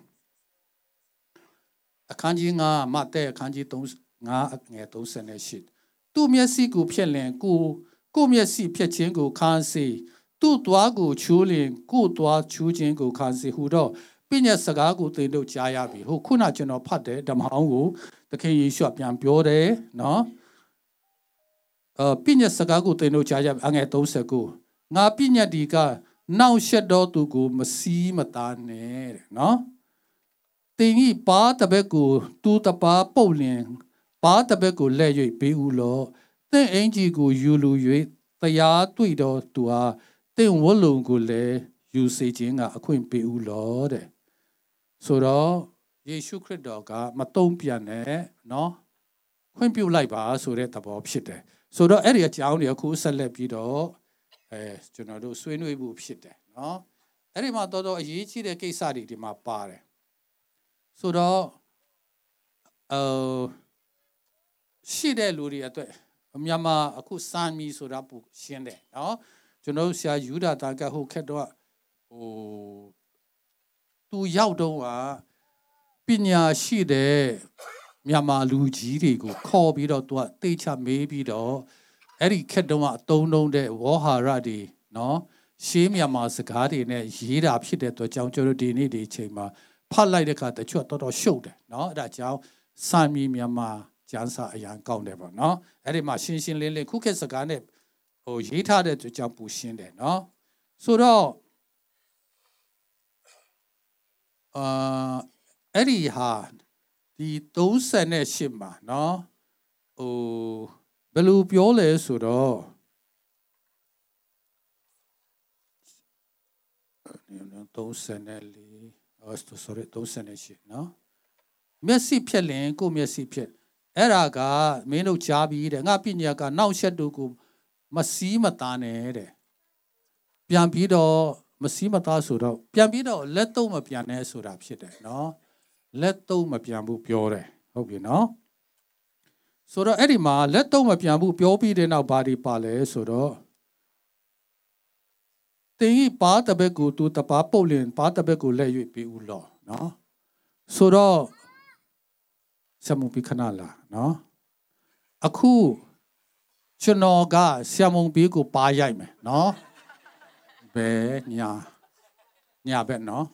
အခန်းကြီး9မတဲအခန်းကြီး3 9ငယ်38သူ့မျက်စိကိုဖြက်လင်ကိုကိုမျက်စိဖြက်ခြင်းကိုခန်းစေသူ့သွားကိုချိုးလင်ကိုသွားချိုးခြင်းကိုခန်းစေဟူတော့ပညာစကားကိုသင်တို့ကြားရပြီဟုတ်ခုနကျွန်တော်ဖတ်တယ်ဓမ္မအောင်ကိုသခင်ယေရှုပြန်ပြောတယ်နော်အပညာစကားကိုသင်တို့ကြားရပြီအငယ်39ငါပညာဒီကနောက်ရှက်တော်သူကိုမစည်းမသားနဲ့တဲ့နော် တင်ဤပါတဘက်ကိုသူတပါပုတ်လင်ပါတဘက်ကိုလက်၍ပေးဦးလောသင်အင်ကြီးကိုယူလူ၍တရားတွေ့တော်သူအားသင်ဝလုံကိုလည်းယူစေခြင်းကအခွင့်ပေးဦးလောတဲ့ဆိုတော့ယေရှုခရစ်တော်ကမတုံ့ပြန်နဲ့เนาะခွင့်ပြုလိုက်ပါဆိုတဲ့သဘောဖြစ်တယ်ဆိုတော့အဲ့ဒီအကြောင်းတွေအခုဆက်လက်ပြီးတော့အဲကျွန်တော်တို့ဆွေးနွေးမှုဖြစ်တယ်เนาะအဲ့ဒီမှာတော်တော်အရေးကြီးတဲ့ကိစ္စတွေဒီမှာပါတယ် ဆိုတော့အော်ရှိတဲ့လူတွေအတွက်မြန်မာအခုစမ်းပြီဆိုတာပူရှင်းတယ်နော်ကျွန်တော်ဆရာယူဒာတာကဟုတ်ခက်တော့ဟိုသူရောက်တော့ကပညာရှိတဲ့မြန်မာလူကြီးတွေကိုခေါ်ပြီးတော့သူကတေချမေးပြီးတော့အဲ့ဒီခက်တော့အတုံးတုံးတဲ့ဝေါ်ဟာရတွေနော်ရှေးမြန်မာစကားတွေနဲ့ရေးတာဖြစ်တဲ့အတွက်ကြောင့်ကျွန်တော်ဒီနေ့ဒီအချိန်မှာ ဖတ်လိုက်တဲ့အခါတချို့တော်တော်ရှုပ်တယ်နော်အဲ့ဒါကြောင့်စာမီမြန်မာကျန်းစာအရန်ကောင်းတယ်ပေါ့နော်အဲ့ဒီမှာရှင်းရှင်းလင်းလင်းခုခေတ်စကားနဲ့ဟိုရေးထားတဲ့အတွက်ကြောင့်ပူရှင်းတယ်နော်ဆိုတော့အာအဲ့ဒီဟာဒီ38မှာเนาะဟိုဘယ်လိုပြောလဲဆိုတော့34အော် sorry 38နော်မျက်စိဖြက်လင်ကိုမျက်စိဖြက်အဲ့ဒါကမင်းတို့ကြားပြီးတဲ့ငါပညာကနောက်ရှက်တို့ကိုမစည်းမသားနဲ့တဲ့ပြန်ပြီးတော့မစည်းမသားဆိုတော့ပြန်ပြီးတော့လက်တော့မပြန်နဲ့ဆိုတာဖြစ်တယ်နော်လက်တော့မပြန်ဘူးပြောတယ်ဟုတ်ပြီနော်ဆိုတော့အဲ့ဒီမှာလက်တော့မပြန်ဘူးပြောပြီးတဲ့နောက်ဘာဒီပါလဲဆိုတော့ တင်ဤပါတဘက်ကိုသူတပါပုတ်လင်ပါတဘက်ကိုလက်၍ပြီးဦးလောနော်ဆိုတော့ဆမုံပြီးခဏလာနော်အခုကျွန်တော်ကဆရာမုံပြီးကိုပါရိုက်မယ်နော်ဘယ်ညာညာဘက်နော်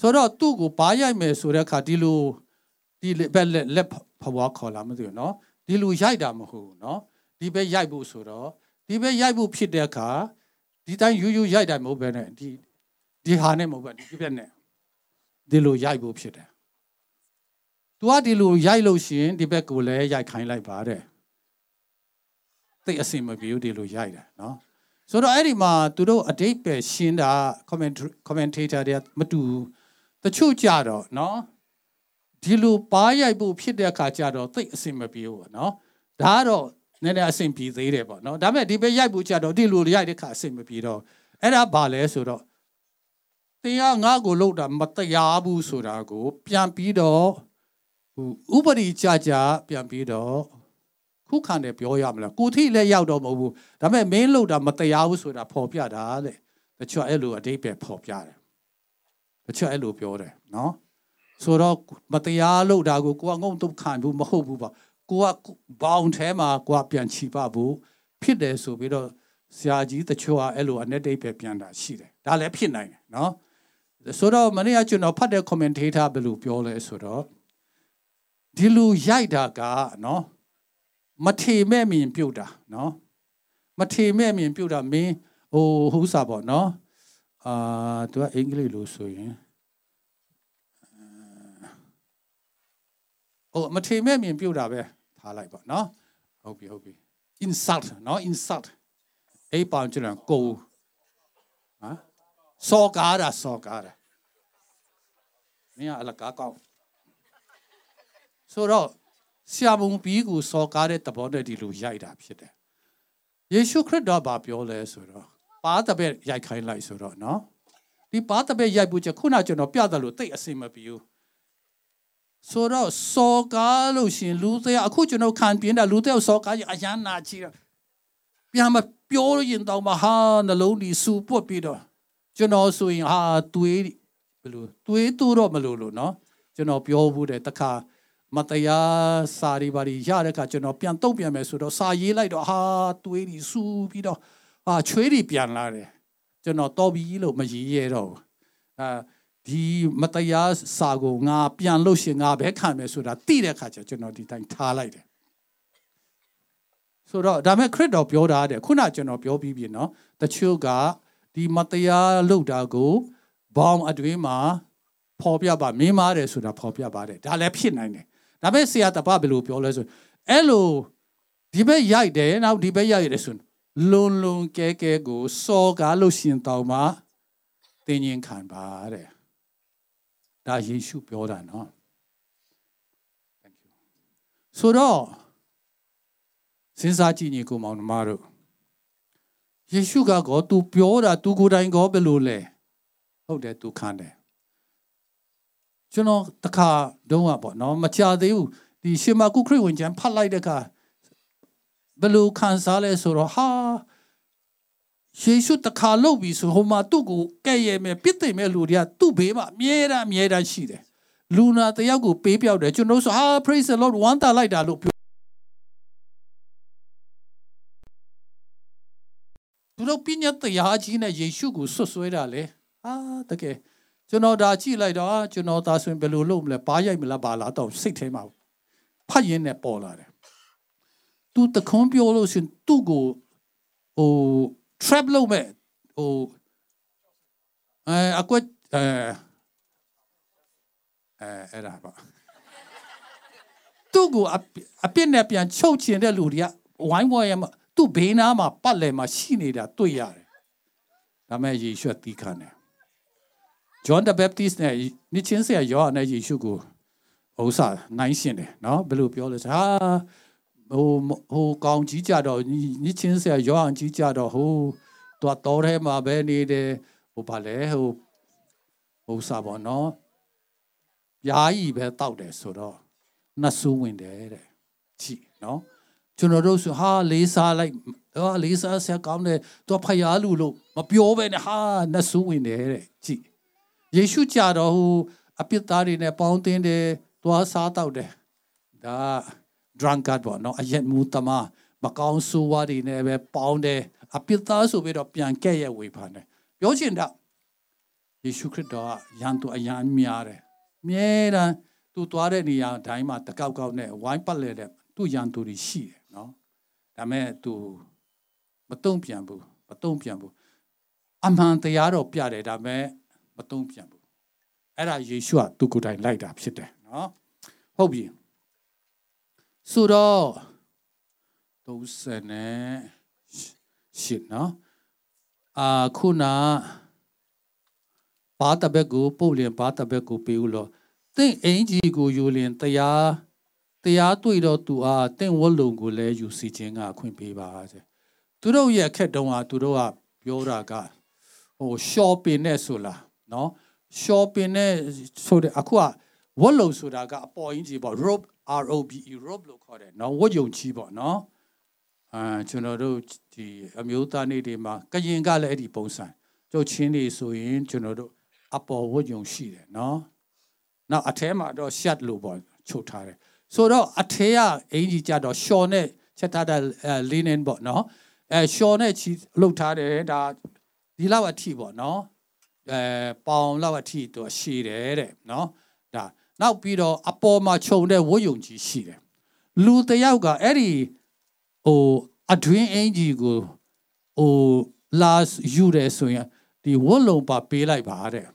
ဆိုတော့သူ့ကိုဘာရိုက်မယ်ဆိုတဲ့အခါဒီလိုဒီဘက်လက်လက်ဖွားခေါ်လာမသိဘူးနော်ဒီလိုရိုက်တာမဟုတ်ဘူးနော်ဒီဘက်ရိုက်ဖို့ဆိုတော့ဒီဘက်ရိုက်ဖို့ဖြစ်တဲ့အခါ ဒီတိုင်းယူယူရိုက်တယ်မဟုတ်ပဲနဲ့ဒီဒီဟာနဲ့မဟုတ်ပဲဒီဘက်နဲ့ဒီလိုရိုက်ဖို့ဖြစ်တယ် तू ကဒီလိုရိုက်လို့ရှိရင်ဒီဘက်ကိုလည်းရိုက်ခိုင်းလိုက်ပါတဲ့သိအစင်မပြေဘူးဒီလိုရိုက်တာနော်ဆိုတော့အဲ့ဒီမှာသူတို့အတိတ်ပဲရှင်းတာ comment commentator တွေမတူတချို့ကြတော့နော်ဒီလိုပါရိုက်ဖို့ဖြစ်တဲ့အခါကျတော့သိအစင်မပြေဘူးပေါ့နော်ဒါကတော့ နည်းနည်းအဆင်ပြေသေးတယ်ပေါ့နော်ဒါပေမဲ့ဒီပဲရိုက်ဖို့ကြတော့ဒီလိုရိုက်တဲ့ခါအဆင်မပြေတော့အဲ့ဒါဘာလဲဆိုတော့တင်ကငါ့ကိုလှုပ်တာမတရားဘူးဆိုတာကို ပြန်ပြီးတော့ဥပဒေကြကြပြန်ပြီးတော့ခုခံတယ်ပြောရမလားကိုထိလည်းရောက်တော့မဟုတ်ဘူးဒါပေမဲ့မင်းလှုပ်တာမတရားဘူးဆိုတာဖော်ပြတာတဲ့တချို့အဲ့လိုအတိတ်ပဲဖော်ပြတယ်တချို့အဲ့လိုပြောတယ်နော်ဆိုတော့မတရားလှုပ်တာကိုကိုကငုံတုတ်ခံဘူးမဟုတ်ဘူးပေါ့ ကိုကဘောင်ထဲမှာကိုကပြန်ချီပဖို့ဖြစ်တယ်ဆိုပြီးတော့ဆရာကြီးတချို့ကအဲ့လိုအနဲ့တိတ်ပဲပြန်တာရှိတယ်ဒါလည်းဖြစ်နိုင်တယ်နော်ဆိုတော့မနေ့ကကျွန်တော်ဖတ်တဲ့ commentator ဘယ်လိုပြောလဲဆိုတော့ဒီလူရိုက်တာကနော်မထေမဲ့မြင်ပြုတ်တာနော်မထေမဲ့မြင်ပြုတ်တာမင်းဟိုဟူးစာပေါ့နော်အာသူကအင်္ဂလိပ်လို့ဆိုရင်ဟိုမထေမဲ့မြင်ပြုတ်တာပဲ ထားလိုက်ပါနော်ဟုတ်ပြီဟုတ်ပြီ insult နော် insult အေးပေါင်ကျန်ကိုဟမ်စောကားတာစောကားတာမင်းကအလကားကောက်ဆိုတော့ဆရာမုံပြီးကိုစောကားတဲ့တဘောနဲ့ဒီလိုရိုက်တာဖြစ်တယ်ယေရှုခရစ်တော်ဘာပြောလဲဆိုတော့ပါတပည့်ရိုက်ခိုင်းလိုက်ဆိုတော့နော်ဒီပါတပည့်ရိုက်ဖို့ချက်ခုနကျွန်တော်ပြတယ်လို့တိတ်အစင်မပြေဘူး ဆိုတော့စောကားလို့ရှင်လူသေးအခုကျွန်တော်ခံပြင်းတာလူသေးစောကားကြီးအရန်နာချီတော့ပြန်မပြောရင်တော့မဟာနှလုံးဒီစူပွတ်ပြီးတော့ကျွန်တော်ဆိုရင်ဟာတွေးဘယ်လိုတွေးတူတော့မလို့လို့နော်ကျွန်တော်ပြောဘူးတဲ့တခါမတရားစာရီပါရီရတဲ့အခါကျွန်တော်ပြန်တုံ့ပြန်မယ်ဆိုတော့စာရေးလိုက်တော့ဟာတွေးပြီးစူပြီးတော့ဟာချွေးတွေပြန်လာတယ်ကျွန်တော်တော်ပြီလို့မရေးရတော့အာ ဒီမတရားစာကိုငါပြန်လို့ရှင်ငါပဲခံမယ်ဆိုတာသိတဲ့အခါကျကျွန်တော်ဒီတိုင်းထားလိုက်တယ်ဆိုတော့ဒါမဲ့ခရစ်တော်ပြောတာတဲ့ခုနကျွန်တော်ပြောပြီးပြီနော်တချို့ကဒီမတရားလုပ်တာကိုဘောင်အတွင်းမှာဖော်ပြပါမင်းမားတယ်ဆိုတာဖော်ပြပါတယ်ဒါလည်းဖြစ်နိုင်တယ်ဒါပေမဲ့ဆရာတပဘယ်လိုပြောလဲဆိုအဲ့လိုဒီဘက်ရိုက်တယ်နောက်ဒီဘက်ရိုက်ရတယ်ဆိုလွန်လွန်ကဲကဲကိုစော်ကားလို့ရှင်တောင်မှတင်းရင်ခံပါတဲ့ ဒါယေရှုပြောတာနော် thank you ဆိုတော့စဉ်းစားကြည့်ညီကိုမောင်နှမတို့ယေရှုကကော तू ပြောတာ तू ကိုယ်တိုင်ကောဘယ်လိုလဲဟုတ်တယ် तू ခံတယ်ကျွန်တော်တခါတုန်းကပေါ့နော်မချသေးဘူးဒီရှင်မကုခရစ်ဝင်ကျမ်းဖတ်လိုက်တဲ့အခါဘယ်လိုခံစားလဲဆိုတော့ဟာ ယေရှုတခါလုပ်ပြီဆိုဟိုမှာသူ့ကိုကဲ့ရဲ့မဲ့ပြစ်သိမ့်မဲ့လူတွေကသူ့ဘေးမှာအမြဲတမ်းအမြဲတမ်းရှိတယ်လူနာတယောက်ကိုပေးပြောက်တယ်ကျွန်တော်ဆိုဟာ praise the lord ဝမ်းသာလိုက်တာလို့ပြောသူတို့ပြညတ်တရားကြီးနဲ့ယေရှုကိုဆွတ်ဆွဲတာလေဟာတကယ်ကျွန်တော်ဒါကြည့်လိုက်တော့ကျွန်တော်ဒါဆိုရင်ဘယ်လိုလုပ်မလဲဘားရိုက်မလားဘာလားတော့စိတ်ထဲမှာဖတ်ရင်းနဲ့ပေါ်လာတယ်သူတခွန်ပြောလို့ရှင်သူ့ကိုဟို trap လုပ်မဲ့ဟိုအဲအကွက်အဲအဲအဲ့ဒါပါသူ့ကိုအပြစ်နဲ့ပြန်ချုပ်ချင်တဲ့လူတွေကဝိုင်းဝဲရမသူ့ဘေးနားမှာပတ်လည်မှာရှိနေတာတွေ့ရတယ်ဒါမဲ့ယေရှုတီးခါတယ် John the Baptist နဲ့နိချင်းဆရာယောဟန်နဲ့ယေရှုကိုဥစ္စာနိုင်ရှင်တယ်နော်ဘယ်လိုပြောလဲဆိုဟာ ဟိုဟိုကောင်းကြီးကြတော့နိချင်းဆရာယောဟန်ကြီးကြတော့ဟိုတော့တော်ထဲမှာပဲနေတယ်ဟိုဗာလဲဟိုဥစ္စာပေါ့နော်ယာယီပဲတောက်တယ်ဆိုတော့နှဆူးဝင်တယ်တဲ့ကြည့်နော်ကျွန်တော်တို့ဆိုဟာလေးစားလိုက်ဟာလေးစားဆက်ကောင်းတယ်သူဖယားလူလို့မပြောပဲနဲ့ဟာနှဆူးဝင်တယ်တဲ့ကြည့်ယေရှုကြတော့ဟိုအပြစ်သားတွေနဲ့ပေါင်းတင်တယ်သွားစားတော့တယ်ဒါ drunkard ပေါ့နော်အရက်မူတမမကောင်းဆိုးဝါးတွေနဲ့ပဲပေါင်းတယ်အပြစ်သားဆိုပြီးတော့ပြန်ကဲ့ရဲ့ဝေဖန်တယ်ပြောချင်တာယေရှုခရစ်တော်ကယံသူအယံများတယ်မြဲတမ်းသူသွားတဲ့နေရာတိုင်းမှာတကောက်ကောက်နဲ့ဝိုင်းပတ်လဲတဲ့သူယံသူတွေရှိတယ်နော်ဒါမဲ့သူမတုံ့ပြန်ဘူးမတုံ့ပြန်ဘူးအမှန်တရားတော့ပြတယ်ဒါမဲ့မတုံ့ပြန်ဘူးအဲ့ဒါယေရှုကသူကိုယ်တိုင်လိုက်တာဖြစ်တယ်နော်ဟုတ်ပြီ ဆိုတော့30နဲ့ရှစ်နော်အာခုနဘာတဘက်ကိုပုတ်လင်ဘာတဘက်ကိုပေးဦးလို့တင့်အင်ကြီးကိုယူလင်တရားတရားတွေ့တော့သူအားတင့်ဝတ်လုံကိုလည်းယူစီခြင်းကအခွင့်ပေးပါစေသူတို့ရဲ့အခက်တုံးကသူတို့ကပြောတာကဟို shopping နဲ့ဆိုလားနော် shopping နဲ့ဆိုတဲ့အခုကဝတ်လုံဆိုတာကအပေါ်အင်ကြီးပေါ့ rope R O B E rope လို့ခေါ်တယ်နော်ဝတ်ယုံကြီးပေါ့နော်အာကျွန်တော်တို့ဒီအမျိုးသားနေ့တွေမှာကရင်ကလည်းအဲ့ဒီပုံစံကျုပ်ချင်းတွေဆိုရင်ကျွန်တော်တို့အပေါ်ဝတ်ယုံရှိတယ်နော်နောက်အထဲမှာတော့ shirt လို့ပေါ့ချုပ်ထားတယ်ဆိုတော့အထဲကအင်ကြီးကြတော့ short နဲ့ချက်ထားတဲ့ linen ပေါ့နော်အဲ short နဲ့ချီလှုပ်ထားတယ်ဒါဒီလောက်အထိပေါ့နော်အဲပေါင်လောက်အထိသူရှည်တယ်တဲ့နော်ဒါ နောက်ပြီးတော့အပေါ်မှာခြုံတဲ့ဝတ်ယုံကြီးရှိတယ်လူတယောက်ကအဲ့ဒီဟိုအတွင်းအင်ကြီးကိုဟိုလာယူတယ်ဆိုရင်ဒီဝတ်လုံပါပေးလိုက်ပါတဲ့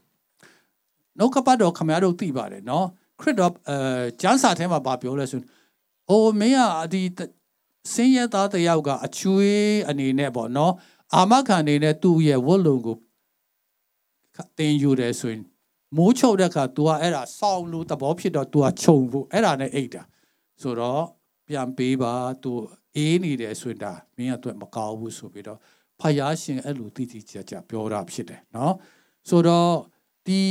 နှုတ်ကပတ်တော်ခမရတို့သိပါတယ်နော်ခရစ်တော်အဲကျမ်းစာထဲမှာပါပြောလဲဆိုအိုမင်းကဒီစင်းရဲသားတယောက်ကအချွေးအနေနဲ့ပေါ့နော်အာမခံအနေနဲ့သူ့ရဲ့ဝတ်လုံကိုတင်ယူတယ်ဆိုရင် မိုးချုပ်တဲ့အခါ तू ကအဲ့ဒါစောင်းလို့သဘောဖြစ်တော့ तू ကခြုံဖို့အဲ့ဒါနဲ့အိတ်တာဆိုတော့ပြန်ပေးပါ तू အေးနေတယ်ဆိုရင်ဒါမင်းအတွက်မကောင်းဘူးဆိုပြီးတော့ဖယားရှင်အဲ့လိုတိတိကျကျပြောတာဖြစ်တယ်နော်ဆိုတော့ဒီ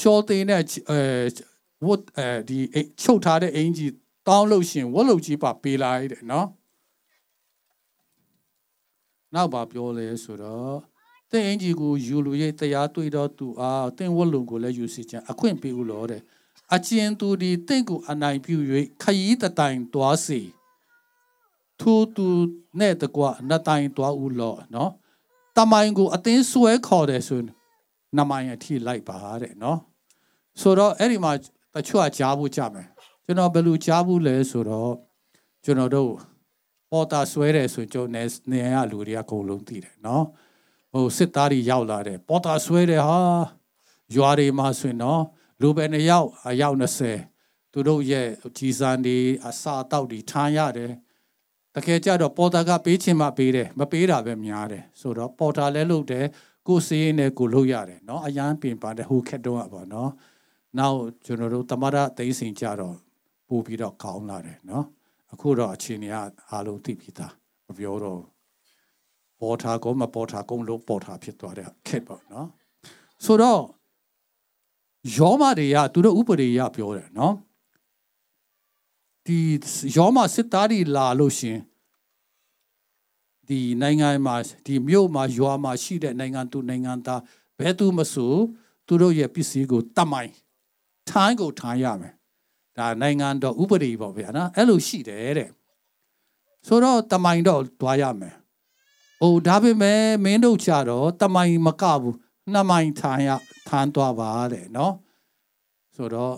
ရှော့တင်နဲ့အဲဝတ်အဲဒီချုပ်ထားတဲ့အင်ကြီးတောင်းလို့ရှင်ဝတ်လို့ကြီးပါပေးလိုက်တယ်နော်နောက်ပါပြောလဲဆိုတော့ သင်အင်ကြီးကိုယူလူရဲ့တရားတွေ့တော့သူအားသင်ဝတ်လုံကိုလည်းယူစီခြင်းအခွင့်ပေးဦးလို့တဲ့အကျဉ်သူဒီသင်ကိုအနိုင်ပြု၍ခရီးတတိုင်တွားစီထိုးသူနဲ့တကွနတိုင်တွားဦးလို့နော်တမိုင်းကိုအတင်းဆွဲခေါ်တယ်ဆိုနမိုင်းအထိလိုက်ပါတဲ့နော်ဆိုတော့အဲ့ဒီမှာတချို့ကကြားဖို့ကြမယ်ကျွန်တော်ဘယ်လိုကြားဘူးလဲဆိုတော့ကျွန်တော်တို့ပေါ်တာဆွဲတယ်ဆိုကျွန်တော်နေရလူတွေအကုန်လုံးသိတယ်နော် ဟိုစစ်သားတွေရောက်လာတယ်ပေါ်တာဆွဲတယ်ဟာရွာတွေမှာဆိုရင်နော်လူပဲနှစ်ယောက်အယောက်20သူတို့ရဲ့ကြီးစံတွေအစာတောက်တွေထားရတယ်တကယ်ကြတော့ပေါ်တာကပေးချင်မှပေးတယ်မပေးတာပဲများတယ်ဆိုတော့ပေါ်တာလည်းလုပ်တယ်ကိုစေးနဲ့ကိုလုပ်ရတယ်เนาะအရန်ပင်ပါတယ်ဟိုခက်တော့ပါเนาะနောက်ကျွန်တော်တို့တမရသိမ့်စင်ကြတော့ပို့ပြီးတော့ကောင်းလာတယ်เนาะအခုတော့အခြေအနေကအားလုံးသိပြီးသားမပြောတော့ ပေါ်ထားကောမပေါ်ထားကောလုံးပေါ်ထားဖြစ်သွားတဲ့ခက်ပေါ့နော်ဆိုတော့ယောမတွေကသူတို့ဥပဒေရပြောတယ်နော်ဒီယောမစစ်သားတွေလာလို့ရှင်ဒီနိုင်ငံမှာဒီမြို့မှာရွာမှာရှိတဲ့နိုင်ငံသူနိုင်ငံသားဘယ်သူမဆိုသူတို့ရဲ့ပစ္စည်းကိုတတ်မိုင်းထိုင်းကိုထားရမယ်ဒါနိုင်ငံတော်ဥပဒေပေါ့ဗျာနော်အဲ့လိုရှိတယ်တဲ့ဆိုတော့တမိုင်းတော့တွားရမယ်။ အိုဒါပေမဲ့မင်းတို့ချတော့တမိုင်းမကဘူးနှစ်မိုင်းထမ်းရထမ်းသွားပါတဲ့နော်။ဆိုတော့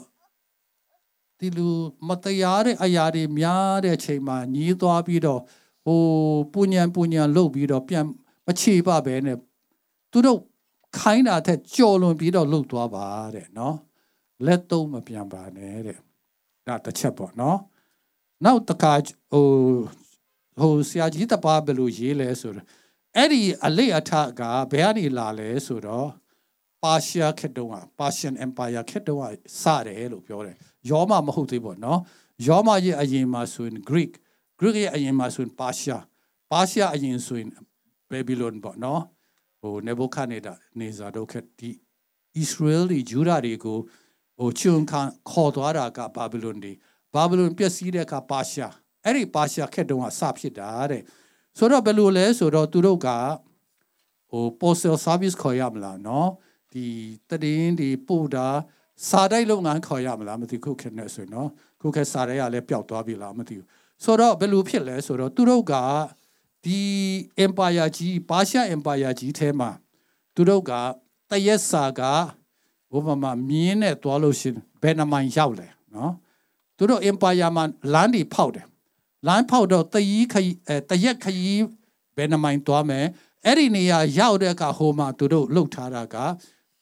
ဒီလူမတရားတဲ့အရာတွေများတဲ့အချိန်မှာညီးသွားပြီးတော့ဟိုပူညံပူညံလှုပ်ပြီးတော့ပြန်မချေပပဲနဲ့သူတို့ခိုင်းတာထက်ကြော်လွန်ပြီးတော့လှုပ်သွားပါတဲ့နော်။လက်သုံးမပြန်ပါနဲ့တဲ့။ဒါတစ်ချက်ပေါ့နော်။နောက်တစ်ခါဟို ဟိုဆရာကြီးတပါဘယ်လိုရေးလဲဆိုတော့အဲ့ဒီအလေးအထကဘယ်ကနေလာလဲဆိုတော့ပါရှားခက်တုံးကပါရှင်အမ်ပါယာခက်တုံးကစတယ်လို့ပြောတယ်ယောမမဟုတ်သေးပေါ့နော်ယောမရဲ့အရင်မှာဆိုရင် Greek Greek ရဲ့အရင်မှာဆိုရင်ပါရှားပါရှားအရင်ဆိုရင် Babylon ပေါ့နော်ဟိုနေဘုခနေဒါနေဇာတို့ခက်ဒီ Israel တွေဂျူဒာတွေကိုဟိုချွန်ခံခေါ်သွားတာကဘာဘီလွန်တွေဘာဘီလွန်ပျက်စီးတဲ့အခါပါရှား အဲ့ဒီပါရှာခက်တုံးကစဖြစ်တာတဲ့ဆိုတော့ဘယ်လိုလဲဆိုတော့သူတို့ကဟို postal service ခေါ်ရမလားเนาะဒီတည်င်းဒီပို့တာစာတိုက်လုပ်ငန်းခေါ်ရမလားမသိခုခက်နေဆိုရင်เนาะခုခက်စာတိုက်ကလည်းပျောက်သွားပြီလားမသိဘူးဆိုတော့ဘယ်လိုဖြစ်လဲဆိုတော့သူတို့ကဒီ empire ကြီးပါရှာ empire ကြီးထဲမှာသူတို့ကတရက်စာကဘုမမမြင်းနဲ့တွားလို့ရှင်ဘယ်နှမိုင်ရောက်လဲเนาะသူတို့ empire မှာလမ်းတွေဖောက်တယ် လမ်းဖောက်တော့တยีခရီအဲတရက်ခရီဘယ်နှမိုင်သွားမယ်အဲ့ဒီနေရာရောက်တဲ့အခါဟိုမှာသူတို့လှုပ်ထားတာက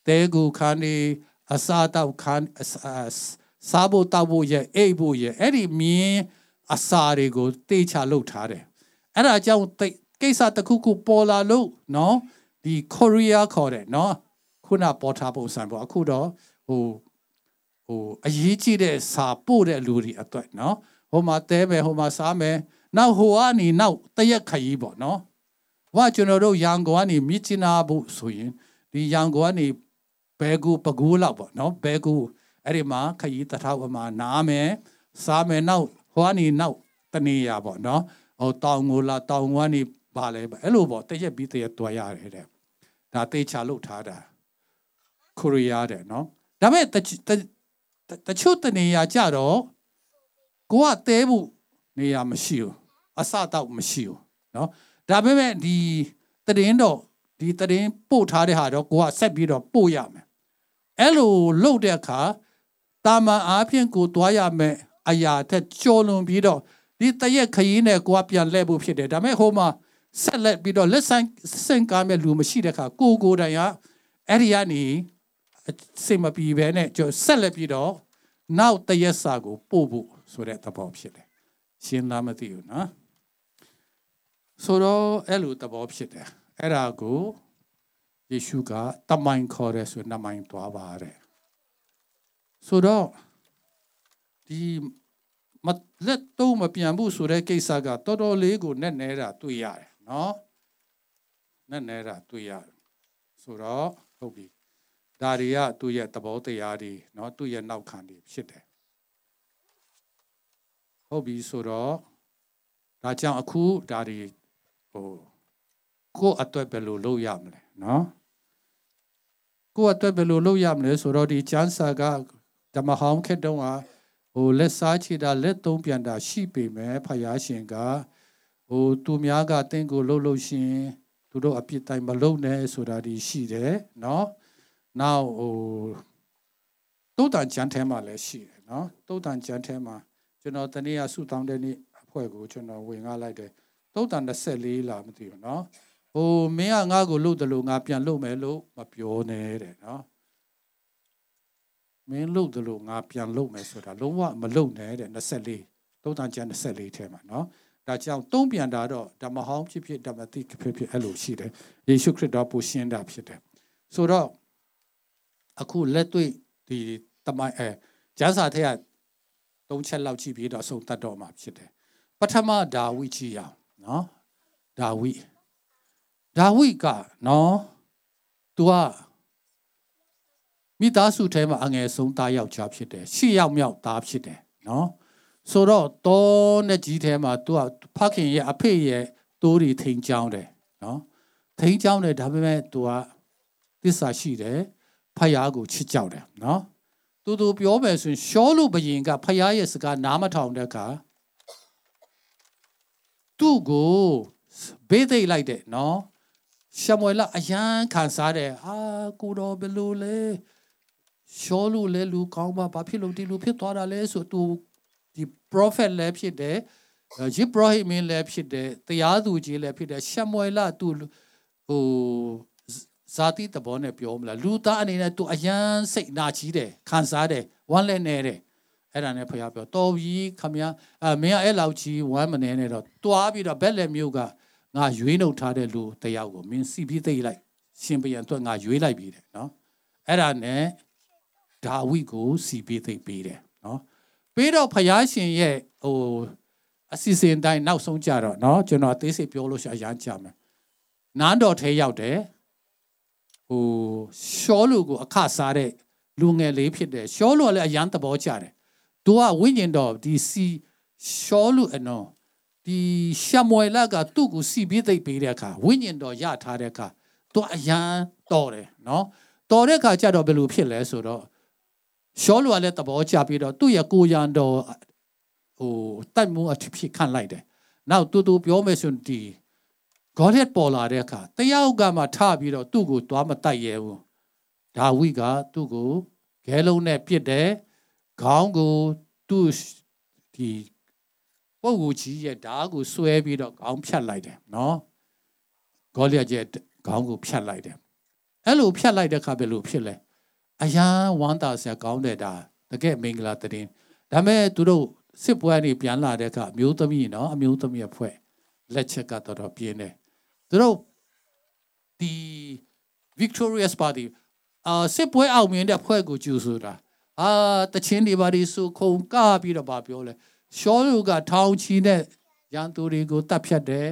တဲကူခန်းနေအစာတောက်ခန်းစားဖို့တောက်ဖို့ရဲ့အိပ်ဖို့ရဲ့အဲ့ဒီမြင်းအစာတွေကိုတေချာလုပ်ထားတယ်အဲ့ဒါကြောင့်ကိစ္စတစ်ခုခုပေါ်လာလို့နော်ဒီကိုရီးယားခေါ်တယ်နော်ခုနပေါ်ထားပုံစံပေါ့အခုတော့ဟိုဟိုအရေးကြီးတဲ့စာပို့တဲ့လူတွေအတွက်နော် ဟိုမှာတဲမယ်ဟိုမှာစားမယ်နောက်ဟိုကနေနောက်တရက်ခရီးပေါ့နော်ဟိုကကျွန်တော်တို့ရန်ကုန်ကနေမြစ်ချနာဖို့ဆိုရင်ဒီရန်ကုန်ကနေဘဲကူပကူလောက်ပေါ့နော်ဘဲကူအဲ့ဒီမှာခရီးတထောက်မှာနားမယ်စားမယ်နောက်ဟိုကနေနောက်တနေရပေါ့နော်ဟိုတောင်ငိုလာတောင်ကနေပါလဲအဲ့လိုပေါ့တရက်ပြီးတရက်တွားရတယ်တဲ့ဒါတေချာလုပ်ထားတာကိုရီးယားတဲ့နော်ဒါပေမဲ့တချို့တနေရာကြတော့ ကိုကတဲဖို့နေရာမရှိဘူးအစတော့မရှိဘူးနော်ဒါပေမဲ့ဒီတရင်တော့ဒီတရင်ပို့ထားတဲ့ဟာတော့ကိုကဆက်ပြီးတော့ပို့ရမယ်အဲ့လိုလုပ်တဲ့အခါတာမန်အားဖြင့်ကိုသွားရမယ်အရာထက်ကြော်လွန်ပြီးတော့ဒီတရက်ခရီးနဲ့ကိုကပြန်လှည့်ဖို့ဖြစ်တယ်ဒါပေမဲ့ဟိုမှာဆက်လက်ပြီးတော့လက်ဆန်စင်ကားမဲ့လူမရှိတဲ့အခါကိုကိုတိုင်ကအဲ့ဒီကနေစိတ်မပြေဘဲနဲ့ကျဆက်လက်ပြီးတော့နောက်တရက်စာကိုပို့ဖို့ ဆိုတဲ့သဘောဖြစ်တယ်ရှင်းလားမသိဘူးနော်ဆိုတော့အဲ့လိုသဘောဖြစ်တယ်အဲ့ဒါကိုယေရှုကတမိုင်ခေါ်တယ်ဆိုနှမိုင်သွားပါတယ်ဆိုတော့ဒီမလက်တော့မပြန်ဘူးဆိုတဲ့ကိစ္စကတော်တော်လေးကိုနဲ့နေတာတွေ့ရတယ်နော်နဲ့နေတာတွေ့ရတယ်ဆိုတော့ဟုတ်ပြီဒါတွေကသူ့ရဲ့သဘောတရားတွေနော်သူ့ရဲ့နောက်ခံတွေဖြစ်တယ် ဟုတ်ပြီဆိုတော့ဒါကြောင့်အခုဒါတွေဟိုကိုယ့်အတွက်ဘယ်လိုလုပ်ရမလဲနော်ကိုယ့်အတွက်ဘယ်လိုလုပ်ရမလဲဆိုတော့ဒီကျမ်းစာကဓမ္မဟောင်းခေတ်တုန်းကဟိုလက်စားချေတာလက်သုံးပြန်တာရှိပေမဲ့ဖယားရှင်ကဟိုသူများကတင့်ကိုလှုပ်လှုပ်ရှင်သူတို့အပြစ်တိုင်းမလုပ်နဲ့ဆိုတာဒီရှိတယ်နော်နောက်ဟိုတုတ်တန်ကျမ်းထဲမှာလည်းရှိတယ်နော်တုတ်တန်ကျမ်းထဲမှာ ကျွန်တော်တနေ့ကဆုတောင်းတဲ့နေ့အဖွဲ့ကိုကျွန်တော်ဝင်ကားလိုက်တယ်တုတ်တန်24လားမသိဘူးနော်ဟိုမင်းကငါ့ကိုလှုပ်တယ်လို့ငါပြန်လှုပ်မယ်လို့မပြောနဲ့တဲ့နော်မင်းလှုပ်တယ်လို့ငါပြန်လှုပ်မယ်ဆိုတာလုံးဝမလှုပ်နဲ့တဲ့24တုတ်တန်ကျမ်း24ထဲမှာနော်ဒါကြောင့်တုံးပြန်တာတော့ဓမ္မဟောင်းဖြစ်ဖြစ်ဓမ္မတိဖြစ်ဖြစ်အဲ့လိုရှိတယ်ယေရှုခရစ်တော်ပူရှင်းတာဖြစ်တယ်ဆိုတော့အခုလက်တွေ့ဒီတမိုင်းအဲကျမ်းစာထဲက သုံးချက်လောက်ကြည့်ပြီးတော့ဆုံးတတ်တော့မှာဖြစ်တယ်ပထမဒါဝိကြည့်ရအောင်နော်ဒါဝိဒါဝိကနော် तू ကမိသားစုထဲမှာအငယ်ဆုံးသားယောက်ျားဖြစ်တယ်ရှစ်ယောက်မြောက်သားဖြစ်တယ်နော်ဆိုတော့တောနဲ့ကြီးထဲမှာ तू ကဖခင်ရဲ့အဖေရဲ့တိုးတွေထိန်ချောင်းတယ်နော်ထိန်ချောင်းတယ်ဒါပေမဲ့ तू ကသစ္စာရှိတယ်ဖယားကိုချစ်ကြောက်တယ်နော် တူတူပြောမယ်ဆိုရင်ရှောလို့ဘယင်ကဖယားရဲ့စကားနားမထောင်တဲ့အခါသူ့ကိုဘေးသိလိုက်တဲ့နော်ရှမွေလအယံခံစားတယ်အာကိုတော်ဘယ်လိုလဲရှောလို့လဲလူကောင်းပါဘာဖြစ်လို့ဒီလိုဖြစ်သွားတာလဲဆိုသူဒီ prophet လည်းဖြစ်တယ်ဂျိဘရာဟိမင်းလည်းဖြစ်တယ်တရားသူကြီးလည်းဖြစ်တယ်ရှမွေလသူဟို ဇာတိသဘောနဲ့ပြောမလားလူသားအနေနဲ့သူအယမ်းစိတ်နာကြီးတယ်ခံစားတယ်ဝမ်းလည်းနေတယ်အဲ့ဒါနဲ့ဖခင်ပြောတော်ပြီခမရအမင်းကအဲ့လောက်ကြီးဝမ်းမနေနဲ့တော့တွားပြီးတော့ဘက်လက်မျိုးကငါရွေးနှုတ်ထားတဲ့လူတယောက်ကိုမင်းစီပြီးသိလိုက်ရှင်ပြန်အတွက်ငါရွေးလိုက်ပြီတဲ့နော်အဲ့ဒါနဲ့ဒါဝိကိုစီပြီးသိပေးတယ်နော်ပြီးတော့ဖခင်ရှင်ရဲ့ဟိုအစီအစဉ်တိုင်းနောက်ဆုံးကြတော့နော်ကျွန်တော်အသေးစိတ်ပြောလို့ရှိရင်အရမ်းကြမယ်နန်းတော်ထဲရောက်တယ် ဟိုရှောလူကိုအခစားတဲ့လူငယ်လေးဖြစ်တယ်ရှောလူကလည်းအရန်သဘောကျတယ်သူကဝိညာဉ်တော်ဒီစီရှောလူအနော်ဒီရှမွေလကသူ့ကိုစီပြီးသိပ်ပေးတဲ့အခါဝိညာဉ်တော်ရထားတဲ့အခါသူအရန်တော်တယ်နော်တော်တဲ့အခါကျတော့ဘယ်လိုဖြစ်လဲဆိုတော့ရှောလူကလည်းသဘောကျပြီးတော့သူ့ရဲ့ကိုရန်တော်ဟိုတိုက်မှုအဖြစ်ခံလိုက်တယ်နောက်တူတူပြောမယ်ဆိုရင်ဒီ ဂေါရက်ပေါ်လာတဲ့အခါတယောက်ကမှထပြီးတော့သူ့ကိုသွားမတိုက်ရဲဘူးဒါဝိကသူ့ကိုဂဲလုံးနဲ့ပြစ်တယ်ခေါင်းကိုသူ့ဒီပုပ်ကိုကြီးရဲ့ဓာတ်ကိုဆွဲပြီးတော့ခေါင်းဖြတ်လိုက်တယ်နော်ဂေါရက်ရဲ့ခေါင်းကိုဖြတ်လိုက်တယ်အဲ့လိုဖြတ်လိုက်တဲ့အခါဘယ်လိုဖြစ်လဲအယံဝမ်းသာစရာကောင်းတဲ့ဒါတကယ်မင်္ဂလာတရင်ဒါမဲ့သူတို့စစ်ပွဲနေပြန်လာတဲ့အခါအမျိုးသမီးနော်အမျိုးသမီးအဖွဲ့လက်ချက်ကတော့တော့ပြင်းတယ် သူတို့ဒီ victorious party အာစစ်ပွဲအောင်မြင်တဲ့ဖွဲ့ကိုကျူဆိုတာအာတချင်းတွေပါဒီဆိုခုံကပြီးတော့ဗာပြောလဲရှောလူကထောင်ချီနဲ့ရန်သူတွေကိုတတ်ဖြတ်တယ်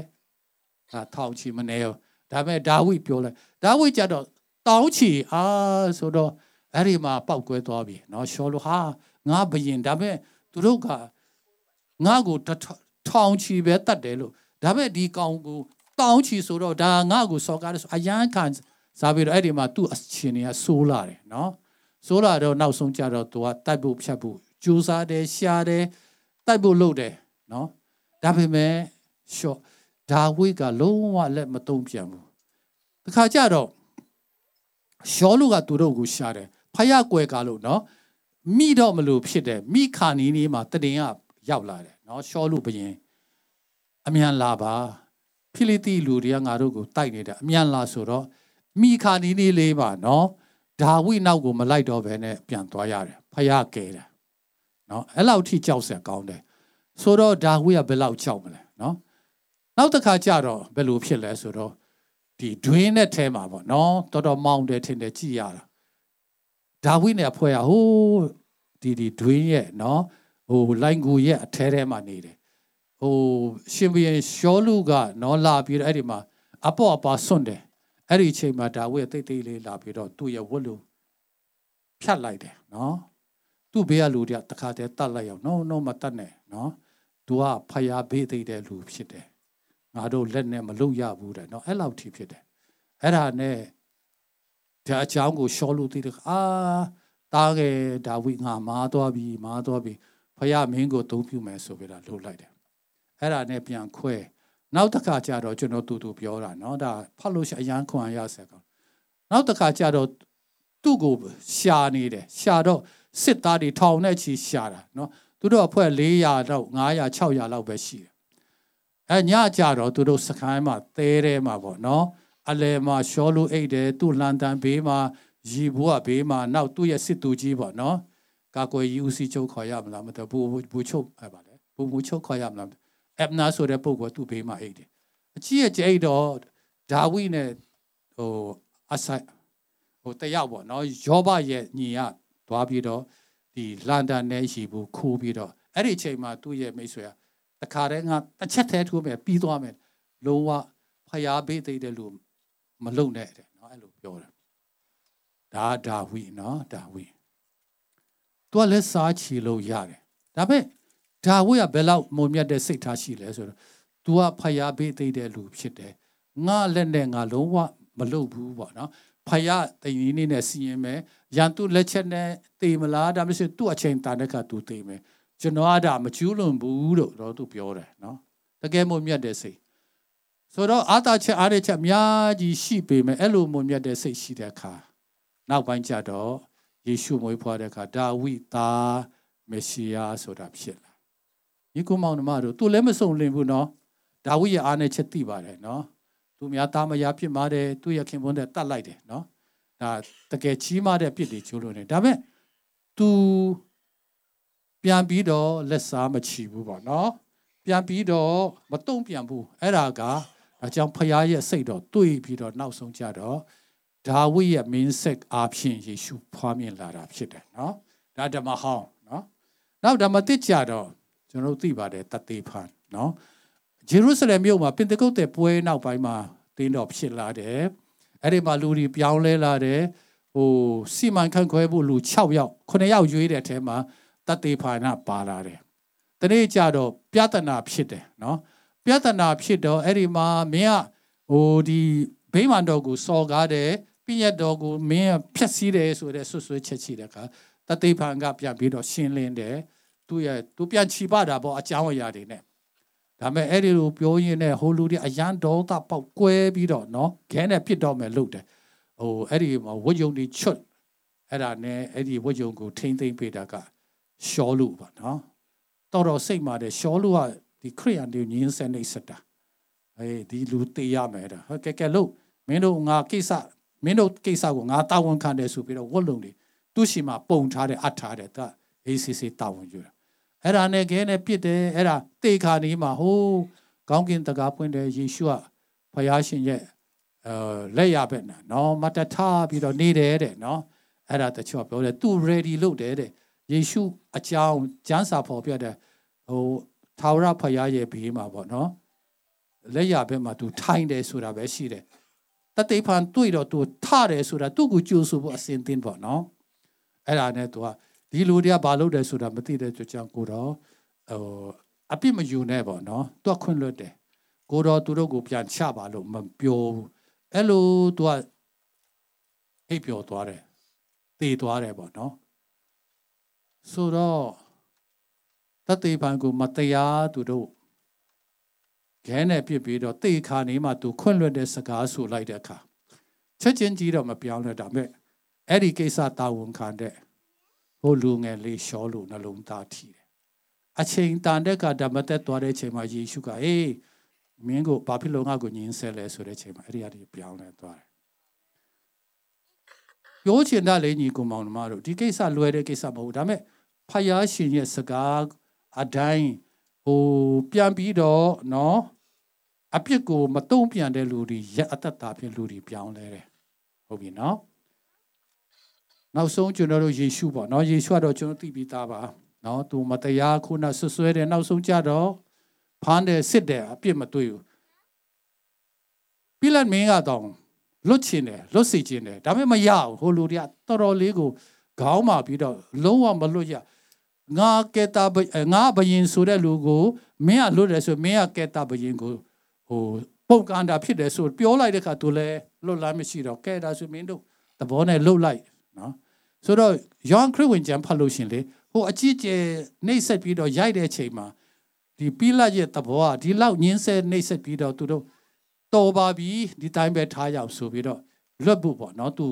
ဟာထောင်ချီမနေရောဒါပေမဲ့ဒါဝိပြောလဲဒါဝိကြတော့တောင်းချီအာဆိုတော့အဲ့ဒီမှာပောက်ကွဲသွားပြီเนาะရှောလူဟာငါဘယင်ဒါပေမဲ့သူတို့ကငါ့ကိုထောင်ချီပဲတတ်တယ်လို့ဒါပေမဲ့ဒီကောင်ကို တောင်းချီဆိုတော့ဒါငါ့ကိုစော်ကားတယ်ဆိုအယံခံစားပြီးတော့အဲ့ဒီမှာသူ့အရှင်တွေကဆိုးလာတယ်နော်ဆိုးလာတော့နောက်ဆုံးကြတော့သူကတိုက်ဖို့ဖြတ်ဖို့ကြိုးစားတယ်ရှားတယ်တိုက်ဖို့လုပ်တယ်နော်ဒါပေမဲ့ရှော့ဒါဝိကလုံးဝလက်မတုံ့ပြန်ဘူးတခါကြတော့ရှောလူကသူတို့ကိုရှားတယ်ဖယားကွယ်ကလို့နော်မိတော့မလို့ဖြစ်တယ်မိခါနီးနေမှာတတင်ကရောက်လာတယ်နော်ရှောလူဘယင်အမြန်လာပါ ဖိလိတိလူတွေကငါတို့ကိုတိုက်နေတာအမြန်လာဆိုတော့မိခာနီနေလေးပါနော်ဒါဝိနောက်ကိုမလိုက်တော့ဘဲနဲ့ပြန်သွားရတယ်ဖယားကဲတယ်နော်အဲ့လောက်ထိကြောက်စရာကောင်းတယ်ဆိုတော့ဒါဝိကဘယ်လောက်ကြောက်မလဲနော်နောက်တစ်ခါကြတော့ဘယ်လိုဖြစ်လဲဆိုတော့ဒီတွင်းနဲ့ထဲမှာပေါ့နော်တော်တော်မောင်းတယ်ထင်တယ်ကြည်ရတာဒါဝိနဲ့အဖွဲရဟိုးဒီဒီတွင်းရဲ့နော်ဟိုလိုင်ကူရဲ့အထဲထဲမှာနေတယ် ဟိုရှင်ဘီရင်ရှောလူကနော်လာပြီးတော့အဲ့ဒီမှာအပေါ်အပါစွန့်တယ်အဲ့ဒီအချိန်မှာဒါဝိတိတ်တိတ်လေးလာပြီးတော့သူ့ရဲ့ဝတ်လူဖြတ်လိုက်တယ်နော်သူ့ဘေးကလူတွေကတခါတည်းတတ်လိုက်အောင်နော်နော်မတတ်နဲ့နော်သူကဖယားဘေးသိတဲ့လူဖြစ်တယ်ငါတို့လက်နဲ့မလုံရဘူးတဲ့နော်အဲ့လောက်ထိဖြစ်တယ်အဲ့ဒါနဲ့ဒါအကြောင်းကိုရှောလို့သိတယ်အာတားခဲ့ဒါဝိငါမားသွားပြီမားသွားပြီဖယားမင်းကိုသုံးပြမယ်ဆိုပြီးတော့လှုပ်လိုက်တယ် အဲ့ဒါနဲ့ပြန်ခွဲနောက်တစ်ခါကျတော့ကျွန်တော်တူတူပြောတာเนาะဒါဖတ်လို့ရှိအရန်ခွန်ရဆက်ကောင်နောက်တစ်ခါကျတော့သူ့ကိုရှာနေတယ်ရှာတော့စစ်သားတွေထောင်နဲ့ချီရှာတာเนาะသူတို့အဖွဲ့400တော့900 600လောက်ပဲရှိတယ်အဲညကြတော့သူတို့စခိုင်းမှာသဲထဲမှာပေါ့နော်အလဲမှာရှောလူအိတ်တယ်သူ့လန်တန်ဘေးမှာရီဘွားဘေးမှာနောက်သူ့ရဲ့စစ်သူကြီးပေါ့နော်ကာကွယ်ယူစီချုပ်ခေါ်ရမလားမတော်ဘူးဘူချုပ်အဲ့ပါလေဘူဘူချုပ်ခေါ်ရမလား အက်မနာဆိုတဲ့ပုဂ္ဂိုလ်သူ့ဘေးမှာအိတ်တယ်အကြီးရဲ့ကျဲအိတ်တော့ဒါဝိနဲ့ဟိုအဆိုင်ဟိုတယောက်ပေါ့နော်ယောဘရဲ့ညီကသွားပြီးတော့ဒီလန်ဒန်နဲ့ရှိဘူးခိုးပြီးတော့အဲ့ဒီအချိန်မှာသူ့ရဲ့မိတ်ဆွေကတခါတည်းငါတစ်ချက်တည်းထိုးမယ်ပြီးသွားမယ်လုံးဝဖျားပေးသိတဲ့လူမလုံနဲ့တဲ့နော်အဲ့လိုပြောတယ်ဒါဒါဝိနော်ဒါဝိသူကလည်းစားချီလို့ရတယ်ဒါပေမဲ့ ဒါဝိကဘယ်လောက်မုံမြတ်တဲ့စိတ်ထားရှိလဲဆိုတော့ तू ကဖျားပေးသေးတဲ့လူဖြစ်တယ်ငါလက်နဲ့ငါလုံးဝမလုပ်ဘူးပေါ့နော်ဖယားတည်ရင်းနေနဲ့စီရင်မယ်ရန်သူလက်ချက်နဲ့တေမလားဒါမှမဟုတ်သူ့အချိန်တာတဲ့ကသူတေမယ်ကျွန်တော်ကဒါမကျူးလွန်ဘူးလို့တော့သူပြောတယ်နော်တကယ်မို့မြတ်တဲ့စိတ်ဆိုတော့အာသာချက်အားရချက်အများကြီးရှိပေမဲ့အဲ့လိုမို့မြတ်တဲ့စိတ်ရှိတဲ့အခါနောက်ပိုင်းကျတော့ယေရှုမွေးဖွားတဲ့အခါဒါဝိသားမရှိယာဆိုတာဖြစ်လာ ညီကောင်မောင်နှမတို့သူလည်းမစုံလင်ဘူးနော်ဒါဝိရဲ့အားနဲ့ချက်သိပါတယ်နော်သူများသားမယားဖြစ်မာတယ်သူ့ရဲ့ခင်ပွန်းတဲ့တတ်လိုက်တယ်နော်ဒါတကယ်ကြီးမားတဲ့ပြစ်တွေကျိုးလို့နေဒါပေမဲ့ तू ပြန်ပြီးတော့လက်စားမချီဘူးပေါ့နော်ပြန်ပြီးတော့မတုံ့ပြန်ဘူးအဲ့ဒါကဒါကြောင့်ဖခင်ရဲ့စိတ်တော့တွေးပြီးတော့နောက်ဆုံးကြတော့ဒါဝိရဲ့မင်းဆက်အားဖြင့်ယေရှုဖွားမြင်လာတာဖြစ်တယ်နော်ဒါဓမ္မဟောင်းနော်နောက်ဓမ္မတစ်ကြတော့ ကျွန်တော်သိပါတယ်တသေဖန်နော်ဂျေရုဆလင်မြို့မှာပင်တကုတ်တဲ့ပွဲနောက်ပိုင်းမှာတင်းတော်ဖြစ်လာတယ်အဲ့ဒီမှာလူတွေပြောင်းလဲလာတယ်ဟိုစီမံခန့်ခွဲဖို့လူ6ယောက်9ယောက်ရွေးတဲ့အထဲမှာတတေဖာနာပါလာတယ်။တနေ့ကျတော့ပြဿနာဖြစ်တယ်နော်။ပြဿနာဖြစ်တော့အဲ့ဒီမှာမင်းကဟိုဒီဘိမှန်တော်ကိုစော်ကားတယ်ပြည့်ရတော်ကိုမင်းဖျက်ဆီးတယ်ဆိုတဲ့ဆွဆွချက်ချီတဲ့အခါတတေဖန်ကပြန်ပြီးတော့ရှင်းလင်းတယ်။ သူရဲ့သူပြန်ချီပတာပေါ့အကြောင်းအရာတွေနဲ့ဒါပေမဲ့အဲ့ဒီလိုပြောရင်းနဲ့ဟိုလူတွေအရန်ဒေါသပေါက်ကွဲပြီးတော့နော်ခဲနဲ့ပြစ်တော့မယ်လို့တယ်ဟိုအဲ့ဒီမှာဝတ်ယုံတွေချွတ်အဲ့ဒါနဲ့အဲ့ဒီဝတ်ယုံကိုထိမ့်သိမ့်ပေးတာကရှောလူပါနော်တော်တော်စိတ်မာတယ်ရှောလူကဒီခရိယန်တွေညင်းဆဲနေစတာအေးဒီလူတေးရမယ်တာဟုတ်ကဲကဲလို့မင်းတို့ငါကိစ္စမင်းတို့ကိစ္စကိုငါတာဝန်ခံတယ်ဆိုပြီးတော့ဝတ်လုံတွေသူ့ရှိမှာပုံထားတယ်အပ်ထားတယ်ဒါအေးစစ်စစ်တာဝန်ယူတာ အဲ့ဒါနဲ့ခဲနဲ့ပြစ်တယ်အဲ့ဒါတေခါနေမှာဟိုးကောင်းကင်တကားပွင့်တယ်ယေရှုကဖယားရှင်ရဲ့အဲလက်ရပဲနော်မတထားပြီးတော့နေတယ်တဲ့နော်အဲ့ဒါတချို့ပြောတယ်သူ ready လုပ်တယ်တဲ့ယေရှုအကြောင်းကျမ်းစာဖော်ပြတဲ့ဟိုထာဝရဖယားရဲ့ဘေးမှာပေါ့နော်လက်ရဘက်မှာသူထိုင်တယ်ဆိုတာပဲရှိတယ်တတိဖန်တွေ့တော့သူထတယ်ဆိုတာသူ့ကိုကြိုးဆိုဖို့အစဉ်သင်းပေါ့နော်အဲ့ဒါနဲ့သူက ဒီလူတွေကဘာလုပ်တယ်ဆိုတာမသိတဲ့ကြောင့်ကိုတော့ဟိုအပြစ်မယူနဲ့ပေါ့နော်သူကခွင့်လွတ်တယ်ကိုတော့သူတို့ကိုပြန်ချပါလို့မပြောဘူးအဲ့လိုသူကအိပ်ပျော်သွားတယ်တည်သွားတယ်ပေါ့နော်ဆိုတော့တတိပံကိုမတရားသူတို့ခဲနဲ့ပြစ်ပြီးတော့တေခါနေမှသူခွင့်လွတ်တဲ့စကားဆိုလိုက်တဲ့အခါချက်ချင်းကြီးတော့မပြောင်းလဲဒါမဲ့အဲ့ဒီကိစ္စတာဝန်ခံတဲ့ ဟိုလူငယ်လေးရှောလို့နှလုံးသားထီတယ်အချိန်တန်တဲ့ကဓမ္မသက်သွားတဲ့အချိန်မှာယေရှုကအေးမင်းကိုဘာဖြစ်လို့ငါ့ကိုညှင်းဆဲလဲဆိုတဲ့အချိန်မှာအဲ့ဒီအရာတွေပြောင်းလဲသွားတယ်ပြောချင်တဲ့လေညီကောင်မောင်နှမတို့ဒီကိစ္စလွယ်တဲ့ကိစ္စမဟုတ်ဘူးဒါပေမဲ့ဖယားရှင်ရဲ့စကားအတိုင်းဟိုပြန်ပြီးတော့နော်အပြစ်ကိုမတုံ့ပြန်တဲ့လူတွေရက်အသက်တာဖြင့်လူတွေပြောင်းလဲတယ်ဟုတ်ပြီနော် နောက်ဆုံးကျွန်တော်တို့ယေရှုပေါ့နော်ယေရှုကတော့ကျွန်တော်သိပြီးသားပါနော်သူမတရားခုနဆွဆွဲတယ်နောက်ဆုံးကြတော့ဖမ်းတယ်စစ်တယ်အပြစ်မတွေ့ဘူးပြလတ်မင်းကတော့လွတ်ချင်တယ်လွတ်စီချင်တယ်ဒါပေမဲ့မရဘူးဟိုလူတွေကတော်တော်လေးကိုခေါင်းမာပြီးတော့လုံးဝမလွတ်ရငါကဲတာငါဘယင်ဆိုတဲ့လူကိုမင်းကလွတ်တယ်ဆိုမင်းကကဲတာဘယင်ကိုဟိုပုတ်ကန်တာဖြစ်တယ်ဆိုပြောလိုက်တဲ့ခါသူလည်းလွတ်လာမရှိတော့ကဲတာဆိုမင်းတို့သဘောနဲ့လှုပ်လိုက်နော် ဆိုတော့ယောဟန်ခရစ်ဝင်ကျမ်းဖတ်လို့ရှင်လေဟိုအကြည့်ကျဲနှိမ့်ဆက်ပြီးတော့ရိုက်တဲ့ချိန်မှာဒီပိလတ်ရဲ့သဘောကဒီလောက်ညင်းဆဲနှိမ့်ဆက်ပြီးတော့သူတို့တော်ပါပြီဒီတိုင်းပဲထားရအောင်ဆိုပြီးတော့လွတ်ဖို့ပေါ့နော်သူ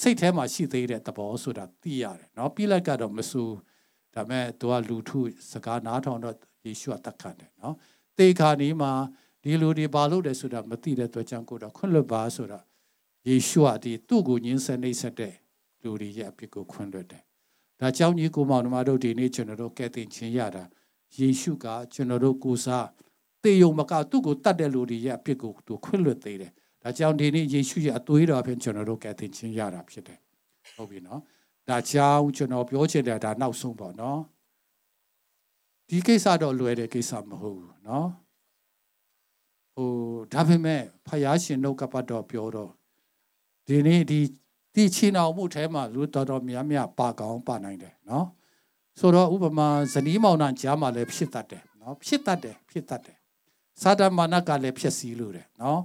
စိတ်ထဲမှာရှိသေးတဲ့သဘောဆိုတာသိရတယ်နော်ပိလတ်ကတော့မဆူဒါမဲ့သူကလူထုစကားနားထောင်တော့ယေရှုကတတ်ခံတယ်နော်တေခါနီးမှာဒီလူတွေဘာလို့လဲဆိုတာမသိတဲ့အတွက်ကြောင့်ကိုတော့ခွင့်လွတ်ပါဆိုတာယေရှုကဒီသူ့ကိုညှင်းဆဲနှိမ့်ဆက်တဲ့ လူတွေရဲ့အဖြစ်ကိုခွင့်လွတ်တယ်ဒါကြောင့်ညီကိုမောင်နှမတို့ဒီနေ့ကျွန်တော်တို့ကဲတင်ချင်းရတာယေရှုကကျွန်တော်တို့ကိုစားတေယုံမကသူ့ကိုတတ်တဲ့လူတွေရဲ့အဖြစ်ကိုသူခွင့်လွတ်သေးတယ်ဒါကြောင့်ဒီနေ့ယေရှုရဲ့အသွေးတော်ဖြင့်ကျွန်တော်တို့ကဲတင်ချင်းရတာဖြစ်တယ်ဟုတ်ပြီနော်ဒါကြောင့်ကျွန်တော်ပြောချင်တယ်ဒါနောက်ဆုံးပေါ့နော်ဒီကိစ္စတော့လွယ်တဲ့ကိစ္စမဟုတ်ဘူးနော်ဟိုဒါပေမဲ့ဖယားရှင်နှုတ်ကပတ်တော်ပြောတော့ဒီနေ့ဒီ ဒီချင်းအောင်မှုထဲမှာလူတော်တော်များများပါကောင်းပါနိုင်တယ်နော်ဆိုတော့ဥပမာဇနီးမောင်နှံကြားမှာလည်းဖြစ်တတ်တယ်နော်ဖြစ်တတ်တယ်ဖြစ်တတ်တယ်စာတမာနကလည်းဖြစ်စည်းလို့တယ်နော်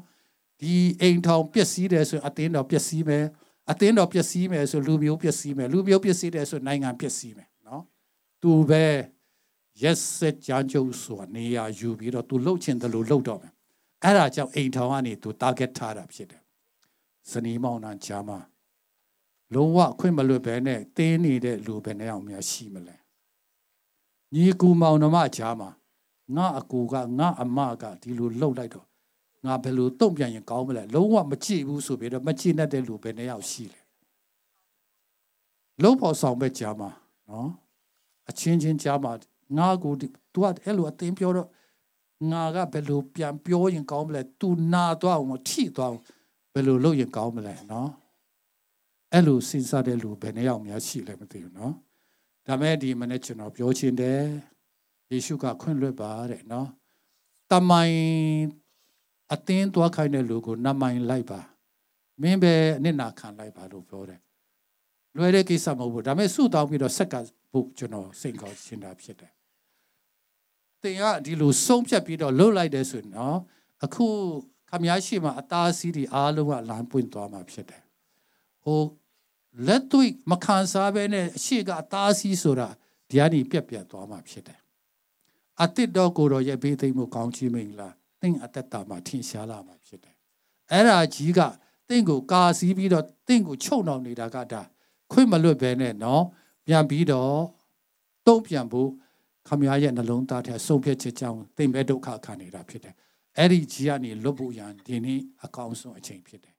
ဒီအိမ်ထောင်ပျက်စီးတယ်ဆိုအတင်းတော်ပျက်စီးမယ်အတင်းတော်ပျက်စီးမယ်ဆိုလူမျိုးပျက်စီးမယ်လူမျိုးပျက်စီးတယ်ဆိုနိုင်ငံပျက်စီးမယ်နော်သူပဲရက်စက်ကြမ်းကြုတ်ဆိုတာနေရာယူပြီးတော့သူလှုပ်ချင်တယ်လို့လှုပ်တော့မယ်အဲ့ဒါကြောင့်အိမ်ထောင်ကနေသူ target ထားတာဖြစ်တယ်ဇနီးမောင်နှံချာမှာ လုံးဝအခွင့်မလွတ်ဘဲနဲ့တင်းနေတဲ့လူပဲနဲ့အောင်များရှိမလဲညီကူမောင်နှမချာမှာငါအကူကငါအမကဒီလိုလှုပ်လိုက်တော့ငါဘယ်လိုတုံ့ပြန်ရင်ကောင်းမလဲလုံးဝမကြည့်ဘူးဆိုပြီးတော့မကြည့်တတ်တဲ့လူပဲနဲ့ရောက်ရှိတယ်လုံးဖို့ဆောင်ပဲကြားမှာနော်အချင်းချင်းကြားမှာငါကို तू ကအဲ့လိုအတင်းပြောတော့ငါကဘယ်လိုပြန်ပြောရင်ကောင်းမလဲ तू နာသွားအောင်ထိသွားအောင်ဘယ်လိုလုပ်ရင်ကောင်းမလဲနော် အဲ့လိုစဉ်းစားတဲ့လူဘယ်နှယောက်များရှိလဲမသိဘူးနော်ဒါမဲ့ဒီမနေ့ကျွန်တော်ပြောချင်တယ်ယေရှုကခွင့်လွှတ်ပါတဲ့နော်တမိုင်အတင်းသွားခိုင်းတဲ့လူကိုနမိုင်လိုက်ပါမင်းပဲအနစ်နာခံလိုက်ပါလို့ပြောတယ်လွယ်တဲ့ကိစ္စမဟုတ်ဘူးဒါပေမဲ့စုတောင်းပြီးတော့ဆက်ကဖို့ကျွန်တော်စိတ်ကောင်းရှင်းတာဖြစ်တယ်တင်ကဒီလိုဆုံးဖြတ်ပြီးတော့လှုပ်လိုက်တယ်ဆိုရင်နော်အခုခမည်းရှိမှအသားစီးတွေအားလုံးကလမ်းပွင့်သွားမှာဖြစ်တယ်ဟို လက်တွေ့မခံစားဘဲနဲ့အရှိကအသားစီးဆိုတာဒီကနေပြက်ပြက်သွားမှာဖြစ်တယ်အတိတ်တော့ကိုတော့ရဲ့ဘေးသိမ့်မှုကောင်းချီးမင်္ဂလာတင့်အသက်တာမှာထင်ရှားလာမှာဖြစ်တယ်အဲ့ဒါကြီးကတင့်ကိုကာစီးပြီးတော့တင့်ကိုချုပ်နှောင်နေတာကဒါခွင့်မလွတ်ဘဲနဲ့နော်ပြန်ပြီးတော့တုံ့ပြန်ဖို့ခမရရဲ့နှလုံးသားထဲဆုံးဖြတ်ချက်ကြောင့်တင့်ပဲဒုက္ခခံနေတာဖြစ်တယ်အဲ့ဒီကြီးကနေလွတ်ဖို့ရန်ဒီနေ့အကောင်းဆုံးအချိန်ဖြစ်တယ်